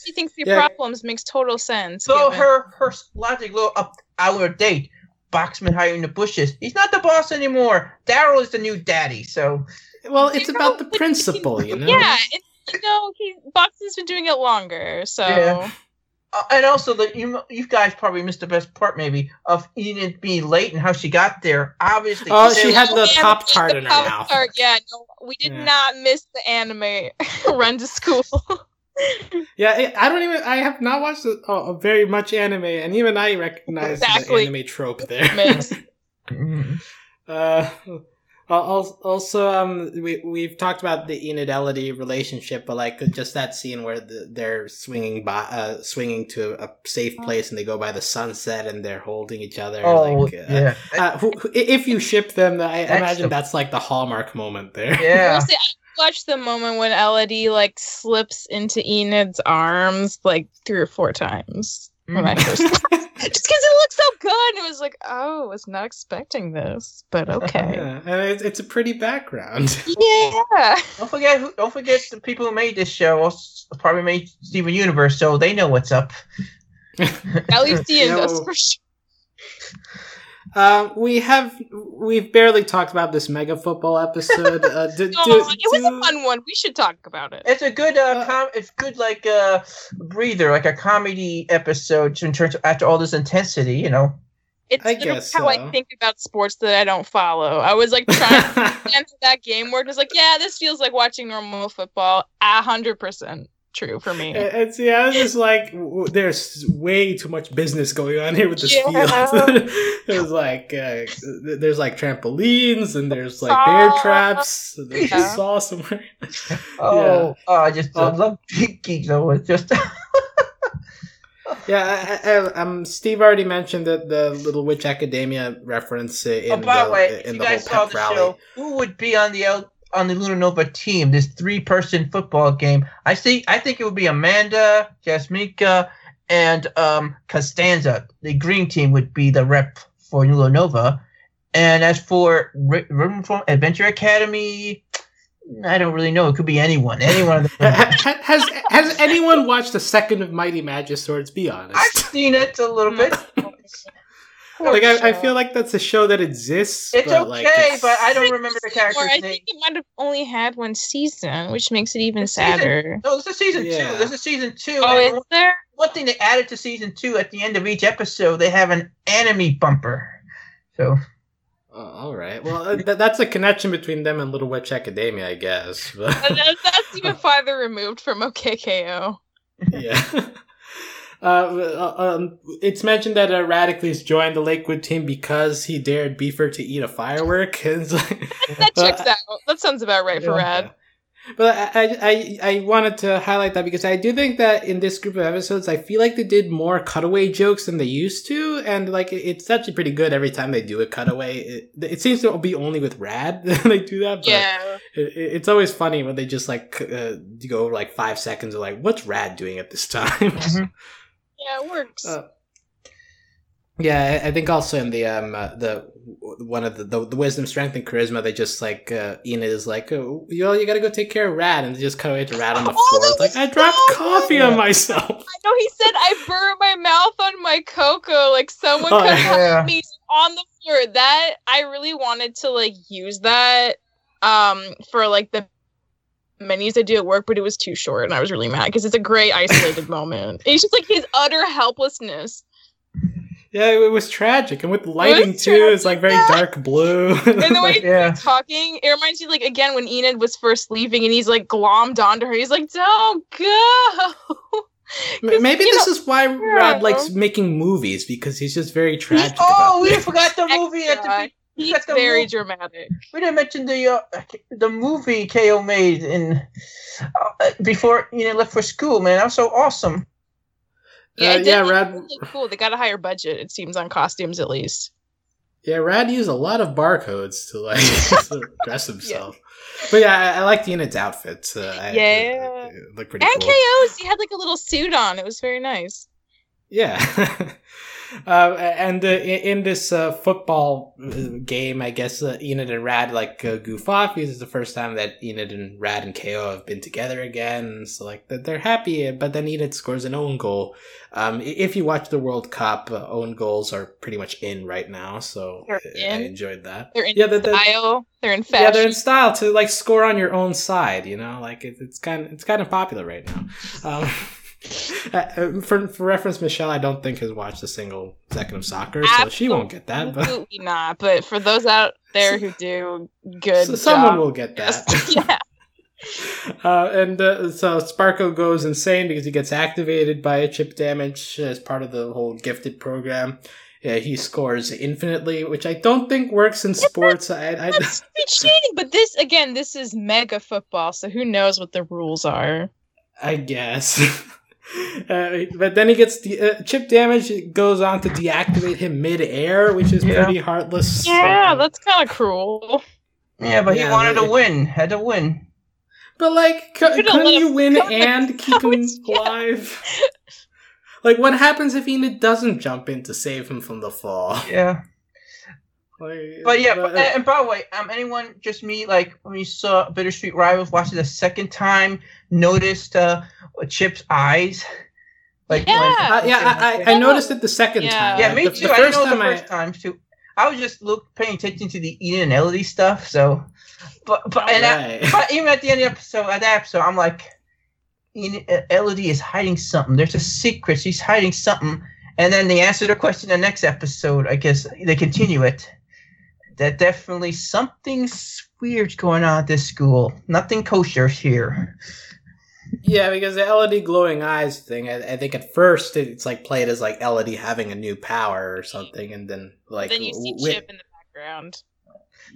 She thinks the Yeah. problems makes total sense. So given- her her logic little up our date. Boxman hiding in the bushes. He's not the boss anymore. Daryl is the new daddy. So well, it's You about the principle, you know. Yeah, it, you know, he Boxman's been doing it longer, so Yeah. Uh, and also, the you you guys probably missed the best part, maybe, of Enid being late and how she got there. Obviously, Oh, she had the Yeah, Pop Tart in her Pop mouth. Tart, Yeah, no, we did Yeah. not miss the anime run to school. Yeah, I- I don't even. I have not watched a, a very much anime, and even I recognize Exactly. the anime trope there. Uh, Also, um, we we've talked about the Enid Elodie relationship, but like just that scene where the, they're swinging by, uh, swinging to a safe place, and they go by the sunset, and they're holding each other. Oh, like, uh, yeah. uh, who, who- if you ship them, I That's imagine the- that's like the hallmark moment there. Yeah. Honestly, I watched the moment when Elodie like slips into Enid's arms like three or four times when I first mm-hmm. just because it looked so good. It was like, oh, I was not expecting this, but okay. Yeah, and it's, it's a pretty background. yeah. Don't forget who. Don't forget the people who made this show. Also probably made Steven Universe, so they know what's up. At least Ian Yo. does for sure. Um, we have we've barely talked about this mega football episode. Uh, do, do, Oh, it was do- a fun one. We should talk about it. It's a good. Uh, Uh, com- it's good like uh, breather, like a comedy episode in terms of after all this intensity. You know. It's I literally guess how so. I think about sports that I don't follow. I was like trying to understand how that game worked. I was like, yeah, this feels like watching normal football. A hundred percent true for me. And see, I was just like, w- there's way too much business going on here with this Yeah. field. there's like, uh, there's like trampolines and there's like bear traps. and There's a Yeah. saw somewhere. Oh, oh I just Uh, love Geek Geek though. It's just. Yeah, I, I, um, Steve already mentioned that the Little Witch Academia reference in oh, by the, the way, in if you the whole guys saw pep the rally. show, who would be on the L- on the Luna Nova team? This three-person football game. I see. I think it would be Amanda, Jasminka, and um, Constanze. The green team would be the rep for Luna Nova. And as for Ribbon from Adventure Academy, I don't really know. It could be anyone. Anyone. has has anyone watched the second of Mighty Magiswords? Be honest. I've seen it a little bit. like I, I feel like that's a show that exists. It's but, okay, like, it's- but I don't remember the Or character's I name. think it might have only had one season, which makes it even The season- sadder. No, this is season Yeah. two. This is season two. Oh, and is there? one thing they added to season two at the end of each episode, they have an anime bumper. So Oh, all right. Well, uh, th- that's a connection between them and Little Witch Academia, I guess. But, That- that- that's even farther removed from OKKO. yeah. Uh, um, it's mentioned that uh, Radicles joined the Lakewood team because he dared Beaver to eat a firework. And like, That Uh, checks out. That sounds about right for Rad. But I, I, I, I wanted to highlight that because I do think that in this group of episodes, I feel like they did more cutaway jokes than they used to, and like it's actually pretty good every time they do a cutaway. It, it seems to be only with Rad that they do that. But Yeah. it, it's always funny when they just like uh, go like five seconds of like, what's Rad doing at this time? Yeah, it works. Uh, Yeah, I think also in the um uh, the one of the, the the wisdom, strength, and charisma, they just like uh, Enid is like, oh, you know, you got to go take care of Rad, and they just cut away to Rad on the Oh, floor. It's like I dropped so coffee on myself. I know he said I burned my mouth on my cocoa. Like someone Oh, could have yeah. me on the floor. That I really wanted to like use that um for like the minis I do at work, but it was too short, and I was really mad because it's a great isolated moment. It's just like his utter helplessness. Yeah, it was tragic, and with lighting was too, it's like very tragic. dark blue. And the way Yeah. he's talking, it reminds me like again when Enid was first leaving, and he's like glommed onto her. He's like, "Don't go." Maybe this know- is why Rad likes making movies because he's just very tragic. oh, about we things. forgot the movie at the. Extra. be- He's That's very move. dramatic. We didn't mention the uh, the movie KO made in uh, before you know left for school. Man, that was so awesome. Yeah, Uh, it yeah, did Rad. really cool. They got a higher budget, it seems, on costumes at least. Yeah, Rad used a lot of barcodes to like to dress himself. But yeah, I, I liked Enid's outfit. Uh, I, Yeah. it, it looked pretty and cool. KO's, he had like a little suit on. It was very nice. Yeah. uh, and uh, in, this uh, football uh, game, I guess uh, Enid and Rad like uh, goof off. This is the first time that Enid and Rad and KO have been together again. So like that they're happy. But then Enid scores an own goal. Um, if you watch the World Cup, uh, own goals are pretty much in right now. So I- enjoyed that. They're in Yeah, the- the- style. They're in fashion. Yeah, they're in style to like score on your own side. You know, like it, it's kind of it's kind of popular right now. Um, uh, for for reference, Michelle, I don't think has watched a single second of soccer, so she won't get that. But Absolutely not. But for those out there who do, good. so someone will get that. Yeah. Uh, and uh, so Sparko goes insane because he gets activated by a chip damage as part of the whole gifted program. yeah, he scores infinitely, which I don't think works in sports. I, I, That's cheating, but this again, this is mega football, so who knows what the rules are? I guess. Uh, but then he gets the uh, chip damage. It goes on to deactivate him mid-air, which is Yeah. pretty heartless. Yeah, So- that's kind of cruel. Yeah, but Yeah, he wanted to it- win. Had to win. But like, c- could've couldn't you win and and keep him yeah. alive? like, what happens if Enid doesn't jump in to save him from the fall? Yeah. Like, But yeah, but- but, and by the way, um, anyone just me like when you saw Bittersweet Rivals, watched it the second time, noticed uh Chip's eyes. Like when- Yeah. Uh, yeah, I, I, I noticed it the second Yeah. time. yeah, Like, me the, too. The I didn't know it time the first time too. I was just look paying attention to the Enid and Elodie stuff. So, but but and I- but even at the end of the episode, at that episode, I'm like, Enid, uh, Elodie is hiding something. There's a secret. She's hiding something. And then they answer the question in the next episode. I guess they continue it. That definitely something's weird going on at this school. Nothing kosher here. Yeah, because the Elodie glowing eyes thing, I, I think at first it's like played as like Elodie having a new power or something, and then like then you see wi- Chip in the background.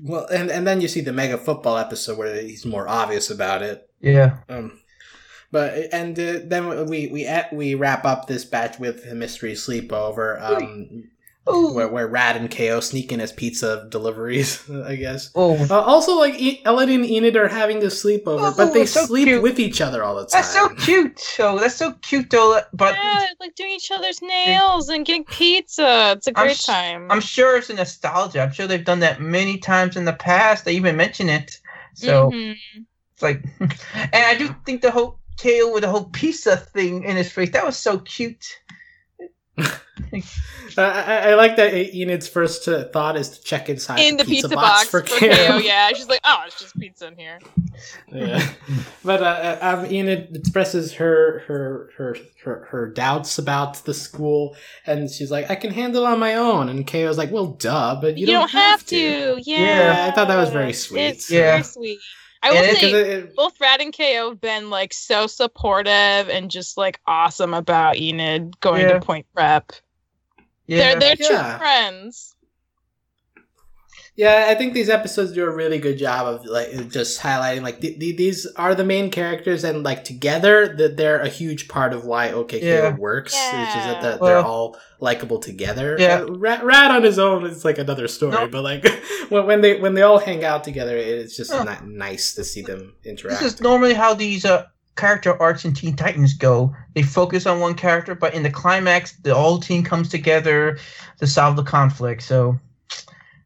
well, and and then you see the mega football episode where he's more obvious about it. Yeah. Um, but and uh, then we we we wrap up this batch with the mystery sleepover. Um, Ooh. where where Rad and KO sneak in as pizza deliveries, I guess. Oh, Uh, also, like e- Elodie and Enid are having this sleepover, Oh, but they so sleep cute. with each other all the time. that's so cute. So that's so cute though. But yeah, they're, like doing each other's nails and getting pizza. It's a I'm great sh- time. I'm sure it's a nostalgia. I'm sure they've done that many times in the past. They even mention it. So Mhm. it's like, and I do think the whole tail with the whole pizza thing in his face that was so cute. Uh, I, I like that Enid's first uh, thought is to check inside in the pizza, box, for KO. KO. Yeah, she's like, oh, it's just pizza in here. Yeah. But uh, um, Enid expresses her, her her her her doubts about the school, and she's like, "I can handle it on my own." And KO's like, "Well, duh, but you, You, don't, have to. Yeah. Yeah, I thought that was very sweet. It's Yeah. very sweet. I will it- say, it- it- both Rad and KO have been like so supportive and just like awesome about Enid going Yeah. to Point Prep. Yeah. They're they're Yeah. true friends. Yeah, I think these episodes do a really good job of like just highlighting like th- th- these are the main characters and like together that they're a huge part of why OKKO Yeah. works. It's just that Yeah. the, they're all likable together. Yeah. Uh, Rat, Rat on his own is like another story, No. but like when, when they when they all hang out together, it's just Oh. ni- nice to see them interact. This is normally how these uh, character arcs in Teen Titans go. They focus on one character, but in the climax, the whole team comes together to solve the conflict. So,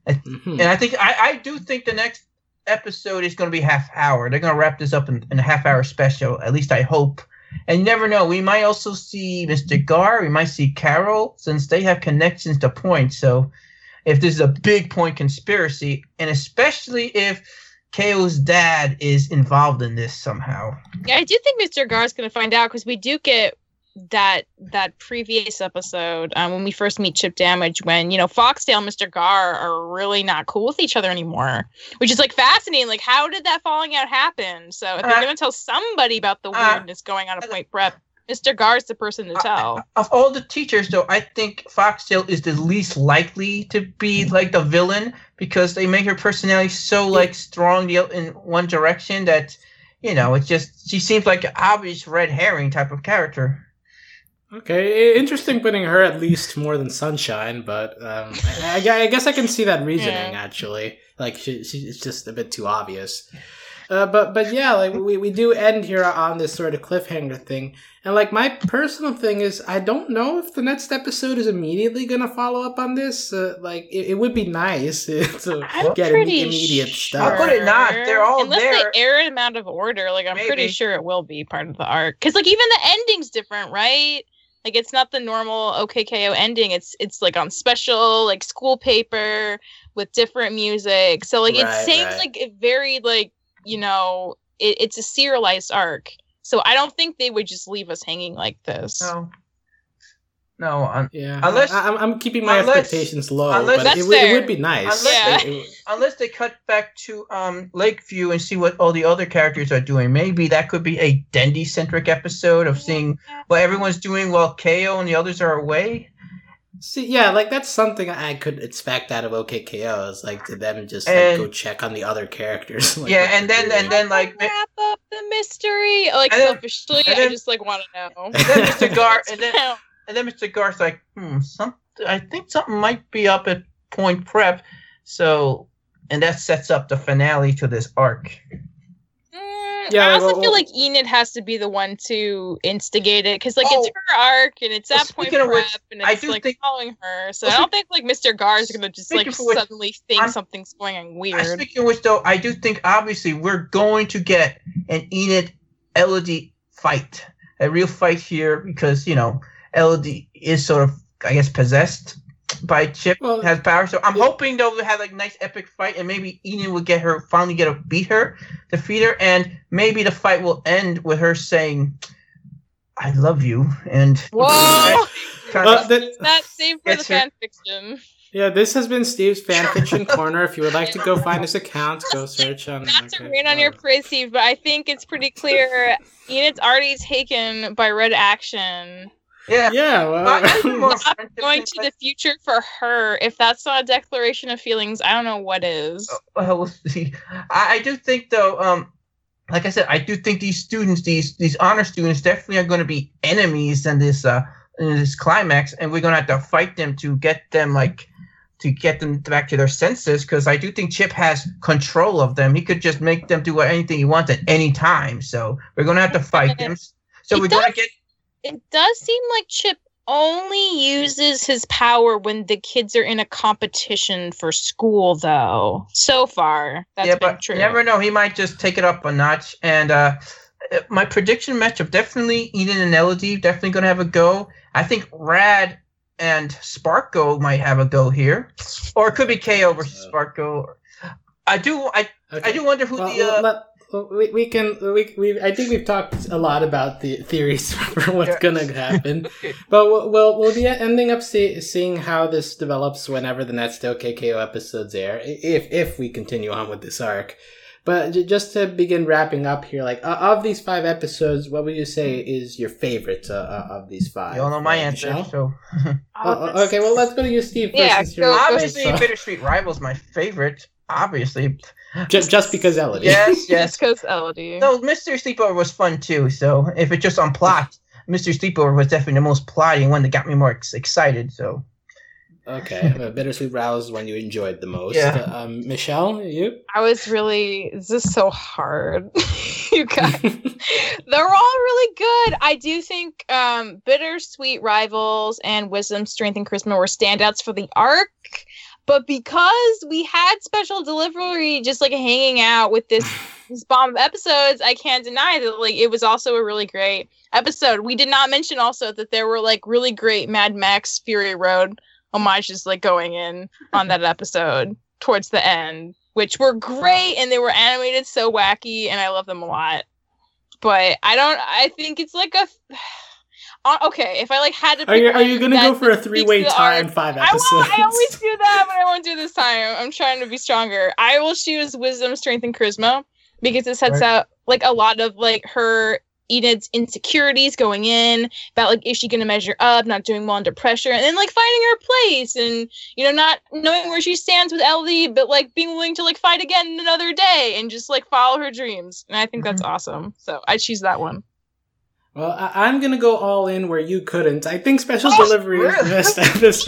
Mhm. and I think I, I do think the next episode is going to be half hour. They're going to wrap this up in, in a half hour special. At least I hope. And you never know. We might also see Mr. Gar. We might see Carol, since they have connections to Point. So, if this is a big Point conspiracy, and especially if KO's dad is involved in this somehow. Yeah, I do think Mr. Gar is gonna find out because we do get that that previous episode um, when we first meet Chip Damage when you know Foxtail and Mr. Gar are really not cool with each other anymore, which is like fascinating. Like, how did that falling out happen? So if they're Uh, gonna tell somebody about the uh, weirdness going on at Point Prep, Mr. Gar's the person to tell. Of all the teachers, though, I think Foxtail is the least likely to be like the villain because they make her personality so like strong in one direction that you know it's just she seems like an obvious red herring type of character. Okay, i- interesting putting her at least more than Sunshine, but um, I, I- I guess I can see that reasoning Yeah. actually. Like, she, she, it's just a bit too obvious. Uh, but but yeah, like we, we do end here on this sort of cliffhanger thing, and like my personal thing is, I don't know if the next episode is immediately gonna follow up on this. Uh, like, it, it would be nice to I'm get pretty immediate sure. stuff. How could it not? They're all Unless there. they air them out of order, like I'm pretty sure it will be part of the arc. Because like even the ending's different, right? Like it's not the normal OKKO ending. It's it's like on special like school paper with different music. So like Right, it seems right. like it very like you know it, it's a serialized arc. So I don't think they would just leave us hanging like this. No, no, un- Yeah, Unless- I, I'm, I'm keeping my unless- expectations low, unless- but it, would- it would be nice. Unless It- it- unless they cut back to um Lakewood and see what all the other characters are doing. Maybe that could be a Dendy centric episode of seeing what everyone's doing while KO and the others are away. See, yeah, like that's something I could expect out of OKKO is like to them just like And- go check on the other characters. like, Yeah, and then- doing. and then, like, wrap up the mystery. Like And then- selfishly, and I just like want to know. And then Mr. Gar, Let's and then count. And then Mr. Gar's like, hmm, some, I think something might be up at Point Prep. So, and that sets up the finale to this arc. Mm, Yeah, I also well, feel well- like Enid has to be the one to instigate it because, like, Oh. it's her arc and it's Well, that point prep which, and it's do like think- following her. So Well, I don't think like Mr. Gar is gonna just like Speaking for which, suddenly think I'm- something's going on I weird. Speaking of which, though, I do think obviously we're going to get an Enid Elodie fight, a real fight here because you know Elodie is sort of, I guess, possessed by Chip, Well, has power. So I'm yeah. hoping they'll have like nice epic fight, and maybe Enid will get her finally get a beat her, defeat her, and maybe the fight will end with her saying, "I love you," and Whoa! kind Uh, of, that- Not saved for the It's fan fiction. yeah, this has been Steve's fanfiction corner. If you would like to go find his account, go search on. Not to okay, rain on your whatever. praise, Steve, but I think it's pretty clear Enid's already taken by Red Action. Yeah. Yeah, Well, I think well, more Not Going to the future for her. If that's not a declaration of feelings, I don't know what is. well, we'll see. I, I do think though, um, like I said, I do think these students, these these honor students, definitely are going to be enemies in this uh in this climax, and we're going to have to fight them to get them like to get them back to their senses. Because I do think Chip has control of them. He could just make them do anything he wants at any time. So we're going to have to fight them. So He we're going to get It does seem like Chip only uses his power when the kids are in a competition for school, though. So far, that's yeah, been but true. you never know. He might just take it up a notch. And uh, uh, my prediction matchup definitely Enid and Elodie definitely going to have a go. I think Rad and Sparko might have a go here, or it could be KO versus Sparko. I do. I I do wonder who Well, the. Uh, let- well, we, we can we, we I think we've talked a lot about the theories for what's Yeah. gonna happen, but we'll we'll, we'll be ending up see, seeing how this develops whenever the next OKKO episodes air, if if we continue on with this arc. But just to begin wrapping up here, like uh, of these five episodes, what would you say is your favorite uh, uh, of these five? you all know my answer. Michelle? So Oh, okay, well let's go to you, Steve. First, Yeah, since you're- go- go- obviously, so- Bittersweet Rival's my favorite. Obviously, just just because Elodie. yes, yes. because Elodie. No, Mystery Sleepover was fun too. So if it's just on plot, Mystery Sleepover was definitely the most plotting one that got me more ex- excited. So Okay, Bittersweet Rivals is one you enjoyed the most. Yeah. Uh, um, Michelle, you? I was really. This is so hard. you guys. They're all really good. I do think um, Bittersweet Rivals and Wisdom, Strength, and Charisma were standouts for the arc. But because we had special delivery just like hanging out with this, this bomb of episodes, I can't deny that like it was also a really great episode. We did not mention also that there were like really great Mad Max Fury Road homages like going in on that episode towards the end, which were great and they were animated so wacky and I love them a lot. But I don't I think it's like a uh, okay, if I like had to Are pick you are you one gonna go for a three way tie arc- in five episodes? I episodes? won't. I always do that, but I won't do this time. I'm trying to be stronger. I will choose wisdom, strength, and charisma because it sets Right. out like a lot of like her Enid's insecurities going in about like is she gonna measure up, not doing well under pressure, and then like finding her place and you know not knowing where she stands with Ellie, but like being willing to like fight again another day and just like follow her dreams. And I think that's awesome. So I choose that one. Well, I- I'm gonna go all in where you couldn't. I think special Oh, delivery is the really? best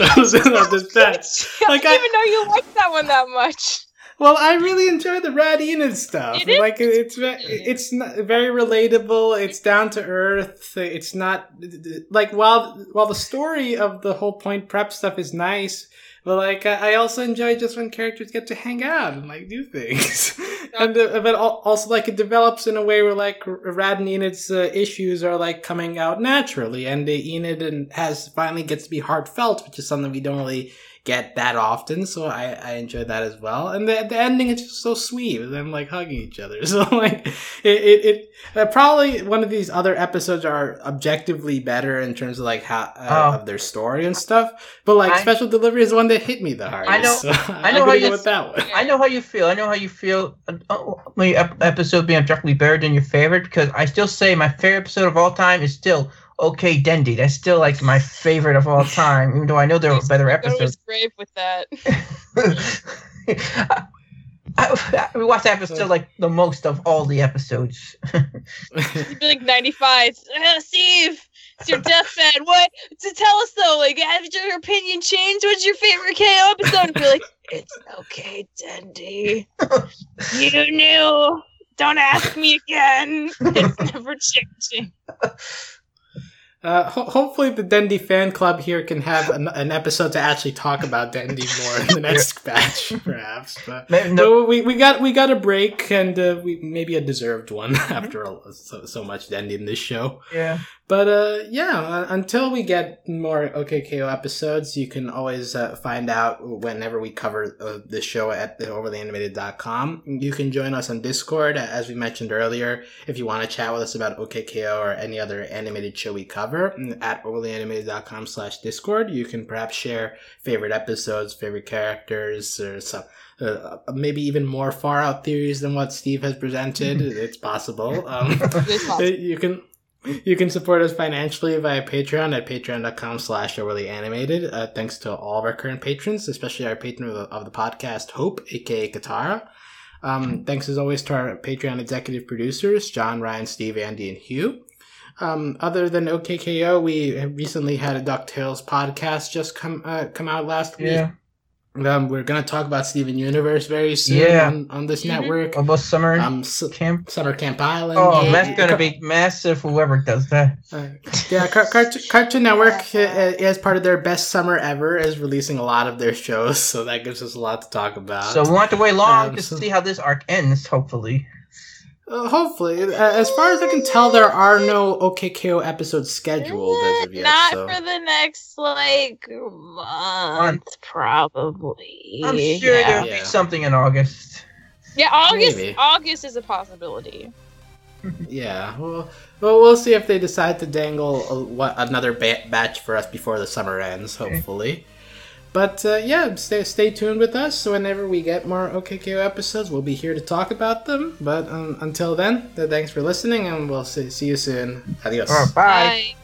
episode of this batch. I Like, didn't I- even know you liked that one that much. Well, I really enjoy the Rad Enid stuff. It Like it's it's not, very relatable. It's down to earth. It's not like while while the story of the whole point prep stuff is nice. But like I also enjoy just when characters get to hang out and like do things, and uh, but also like it develops in a way where like Rad and Enid's uh, issues are like coming out naturally, and uh, Enid and has finally gets to be heartfelt, which is something we don't really get that often, so I, I enjoy that as well. And the, the ending is just so sweet, with them like hugging each other. So like it it, it uh, probably one of these other episodes are objectively better in terms of like how uh, Oh. of their story and stuff. But like I- special delivery is the one that hit me the hardest. I know- So I know how you- with that one. I know how you feel. I know how you feel. uh, Oh, my ep- episode being objectively better than your favorite because I still say my favorite episode of all time is still OK Dendy. That's still like my favorite of all time, even though I know there were better episodes. I was brave with that. I, I watched that episode like the most of all the episodes. Like 95. Uh, Steve, it's your deathbed. What? To tell us though, like, have your opinion changed? What's your favorite KO episode? And be like, it's okay, Dendy. you knew. Don't ask me again. It's never changing. Uh, ho- hopefully, the Dendy fan club here can have an, an, episode to actually talk about Dendy more in the next batch, perhaps. But no. we, we got we got a break, and uh, we maybe a deserved one after all, so, so much Dendy in this show. Yeah. But uh, yeah, uh, until we get more OKKO episodes, you can always uh, find out whenever we cover uh, the show at overlyanimated.com. You can join us on Discord, as we mentioned earlier, if you want to chat with us about OKKO or any other animated show we cover at overlyanimated.com slash Discord. You can perhaps share favorite episodes, favorite characters, or some. Uh, maybe even more far out theories than what Steve has presented. it's possible. Um, it's possible. You can you can support us financially via Patreon at patreon.com slash overlyanimated. Uh, thanks to all of our current patrons, especially our patron of the, of the podcast, Hope, aka Katara. Um, thanks as always to our Patreon executive producers, John, Ryan, Steve, Andy, and Hugh. Um, other than OKKO, we recently had a DuckTales podcast just come uh, come out last yeah. week. Um, we're gonna talk about Steven Universe very soon yeah. on, on this mm-hmm. network. About summer um, camp, summer camp island. Oh, yeah. that's gonna be massive. Whoever does that. Uh, yeah, Car- Car- Cartoon Network, uh, as part of their best summer ever, is releasing a lot of their shows, so that gives us a lot to talk about. So we want to wait long um, to so- see how this arc ends. Hopefully. Uh, hopefully, as far as I can tell, there are no OKKO episodes scheduled as of yet. Not so. for the next like month, probably. I'm sure yeah. there'll yeah. be something in August. Yeah, August. Maybe. August is a possibility. yeah, well, well, we'll see if they decide to dangle a, what, another ba- batch for us before the summer ends. Hopefully. But uh, yeah, stay stay tuned with us. So whenever we get more OKKO episodes, we'll be here to talk about them. But um, until then, thanks for listening, and we'll see, see you soon. Adios. bye. bye.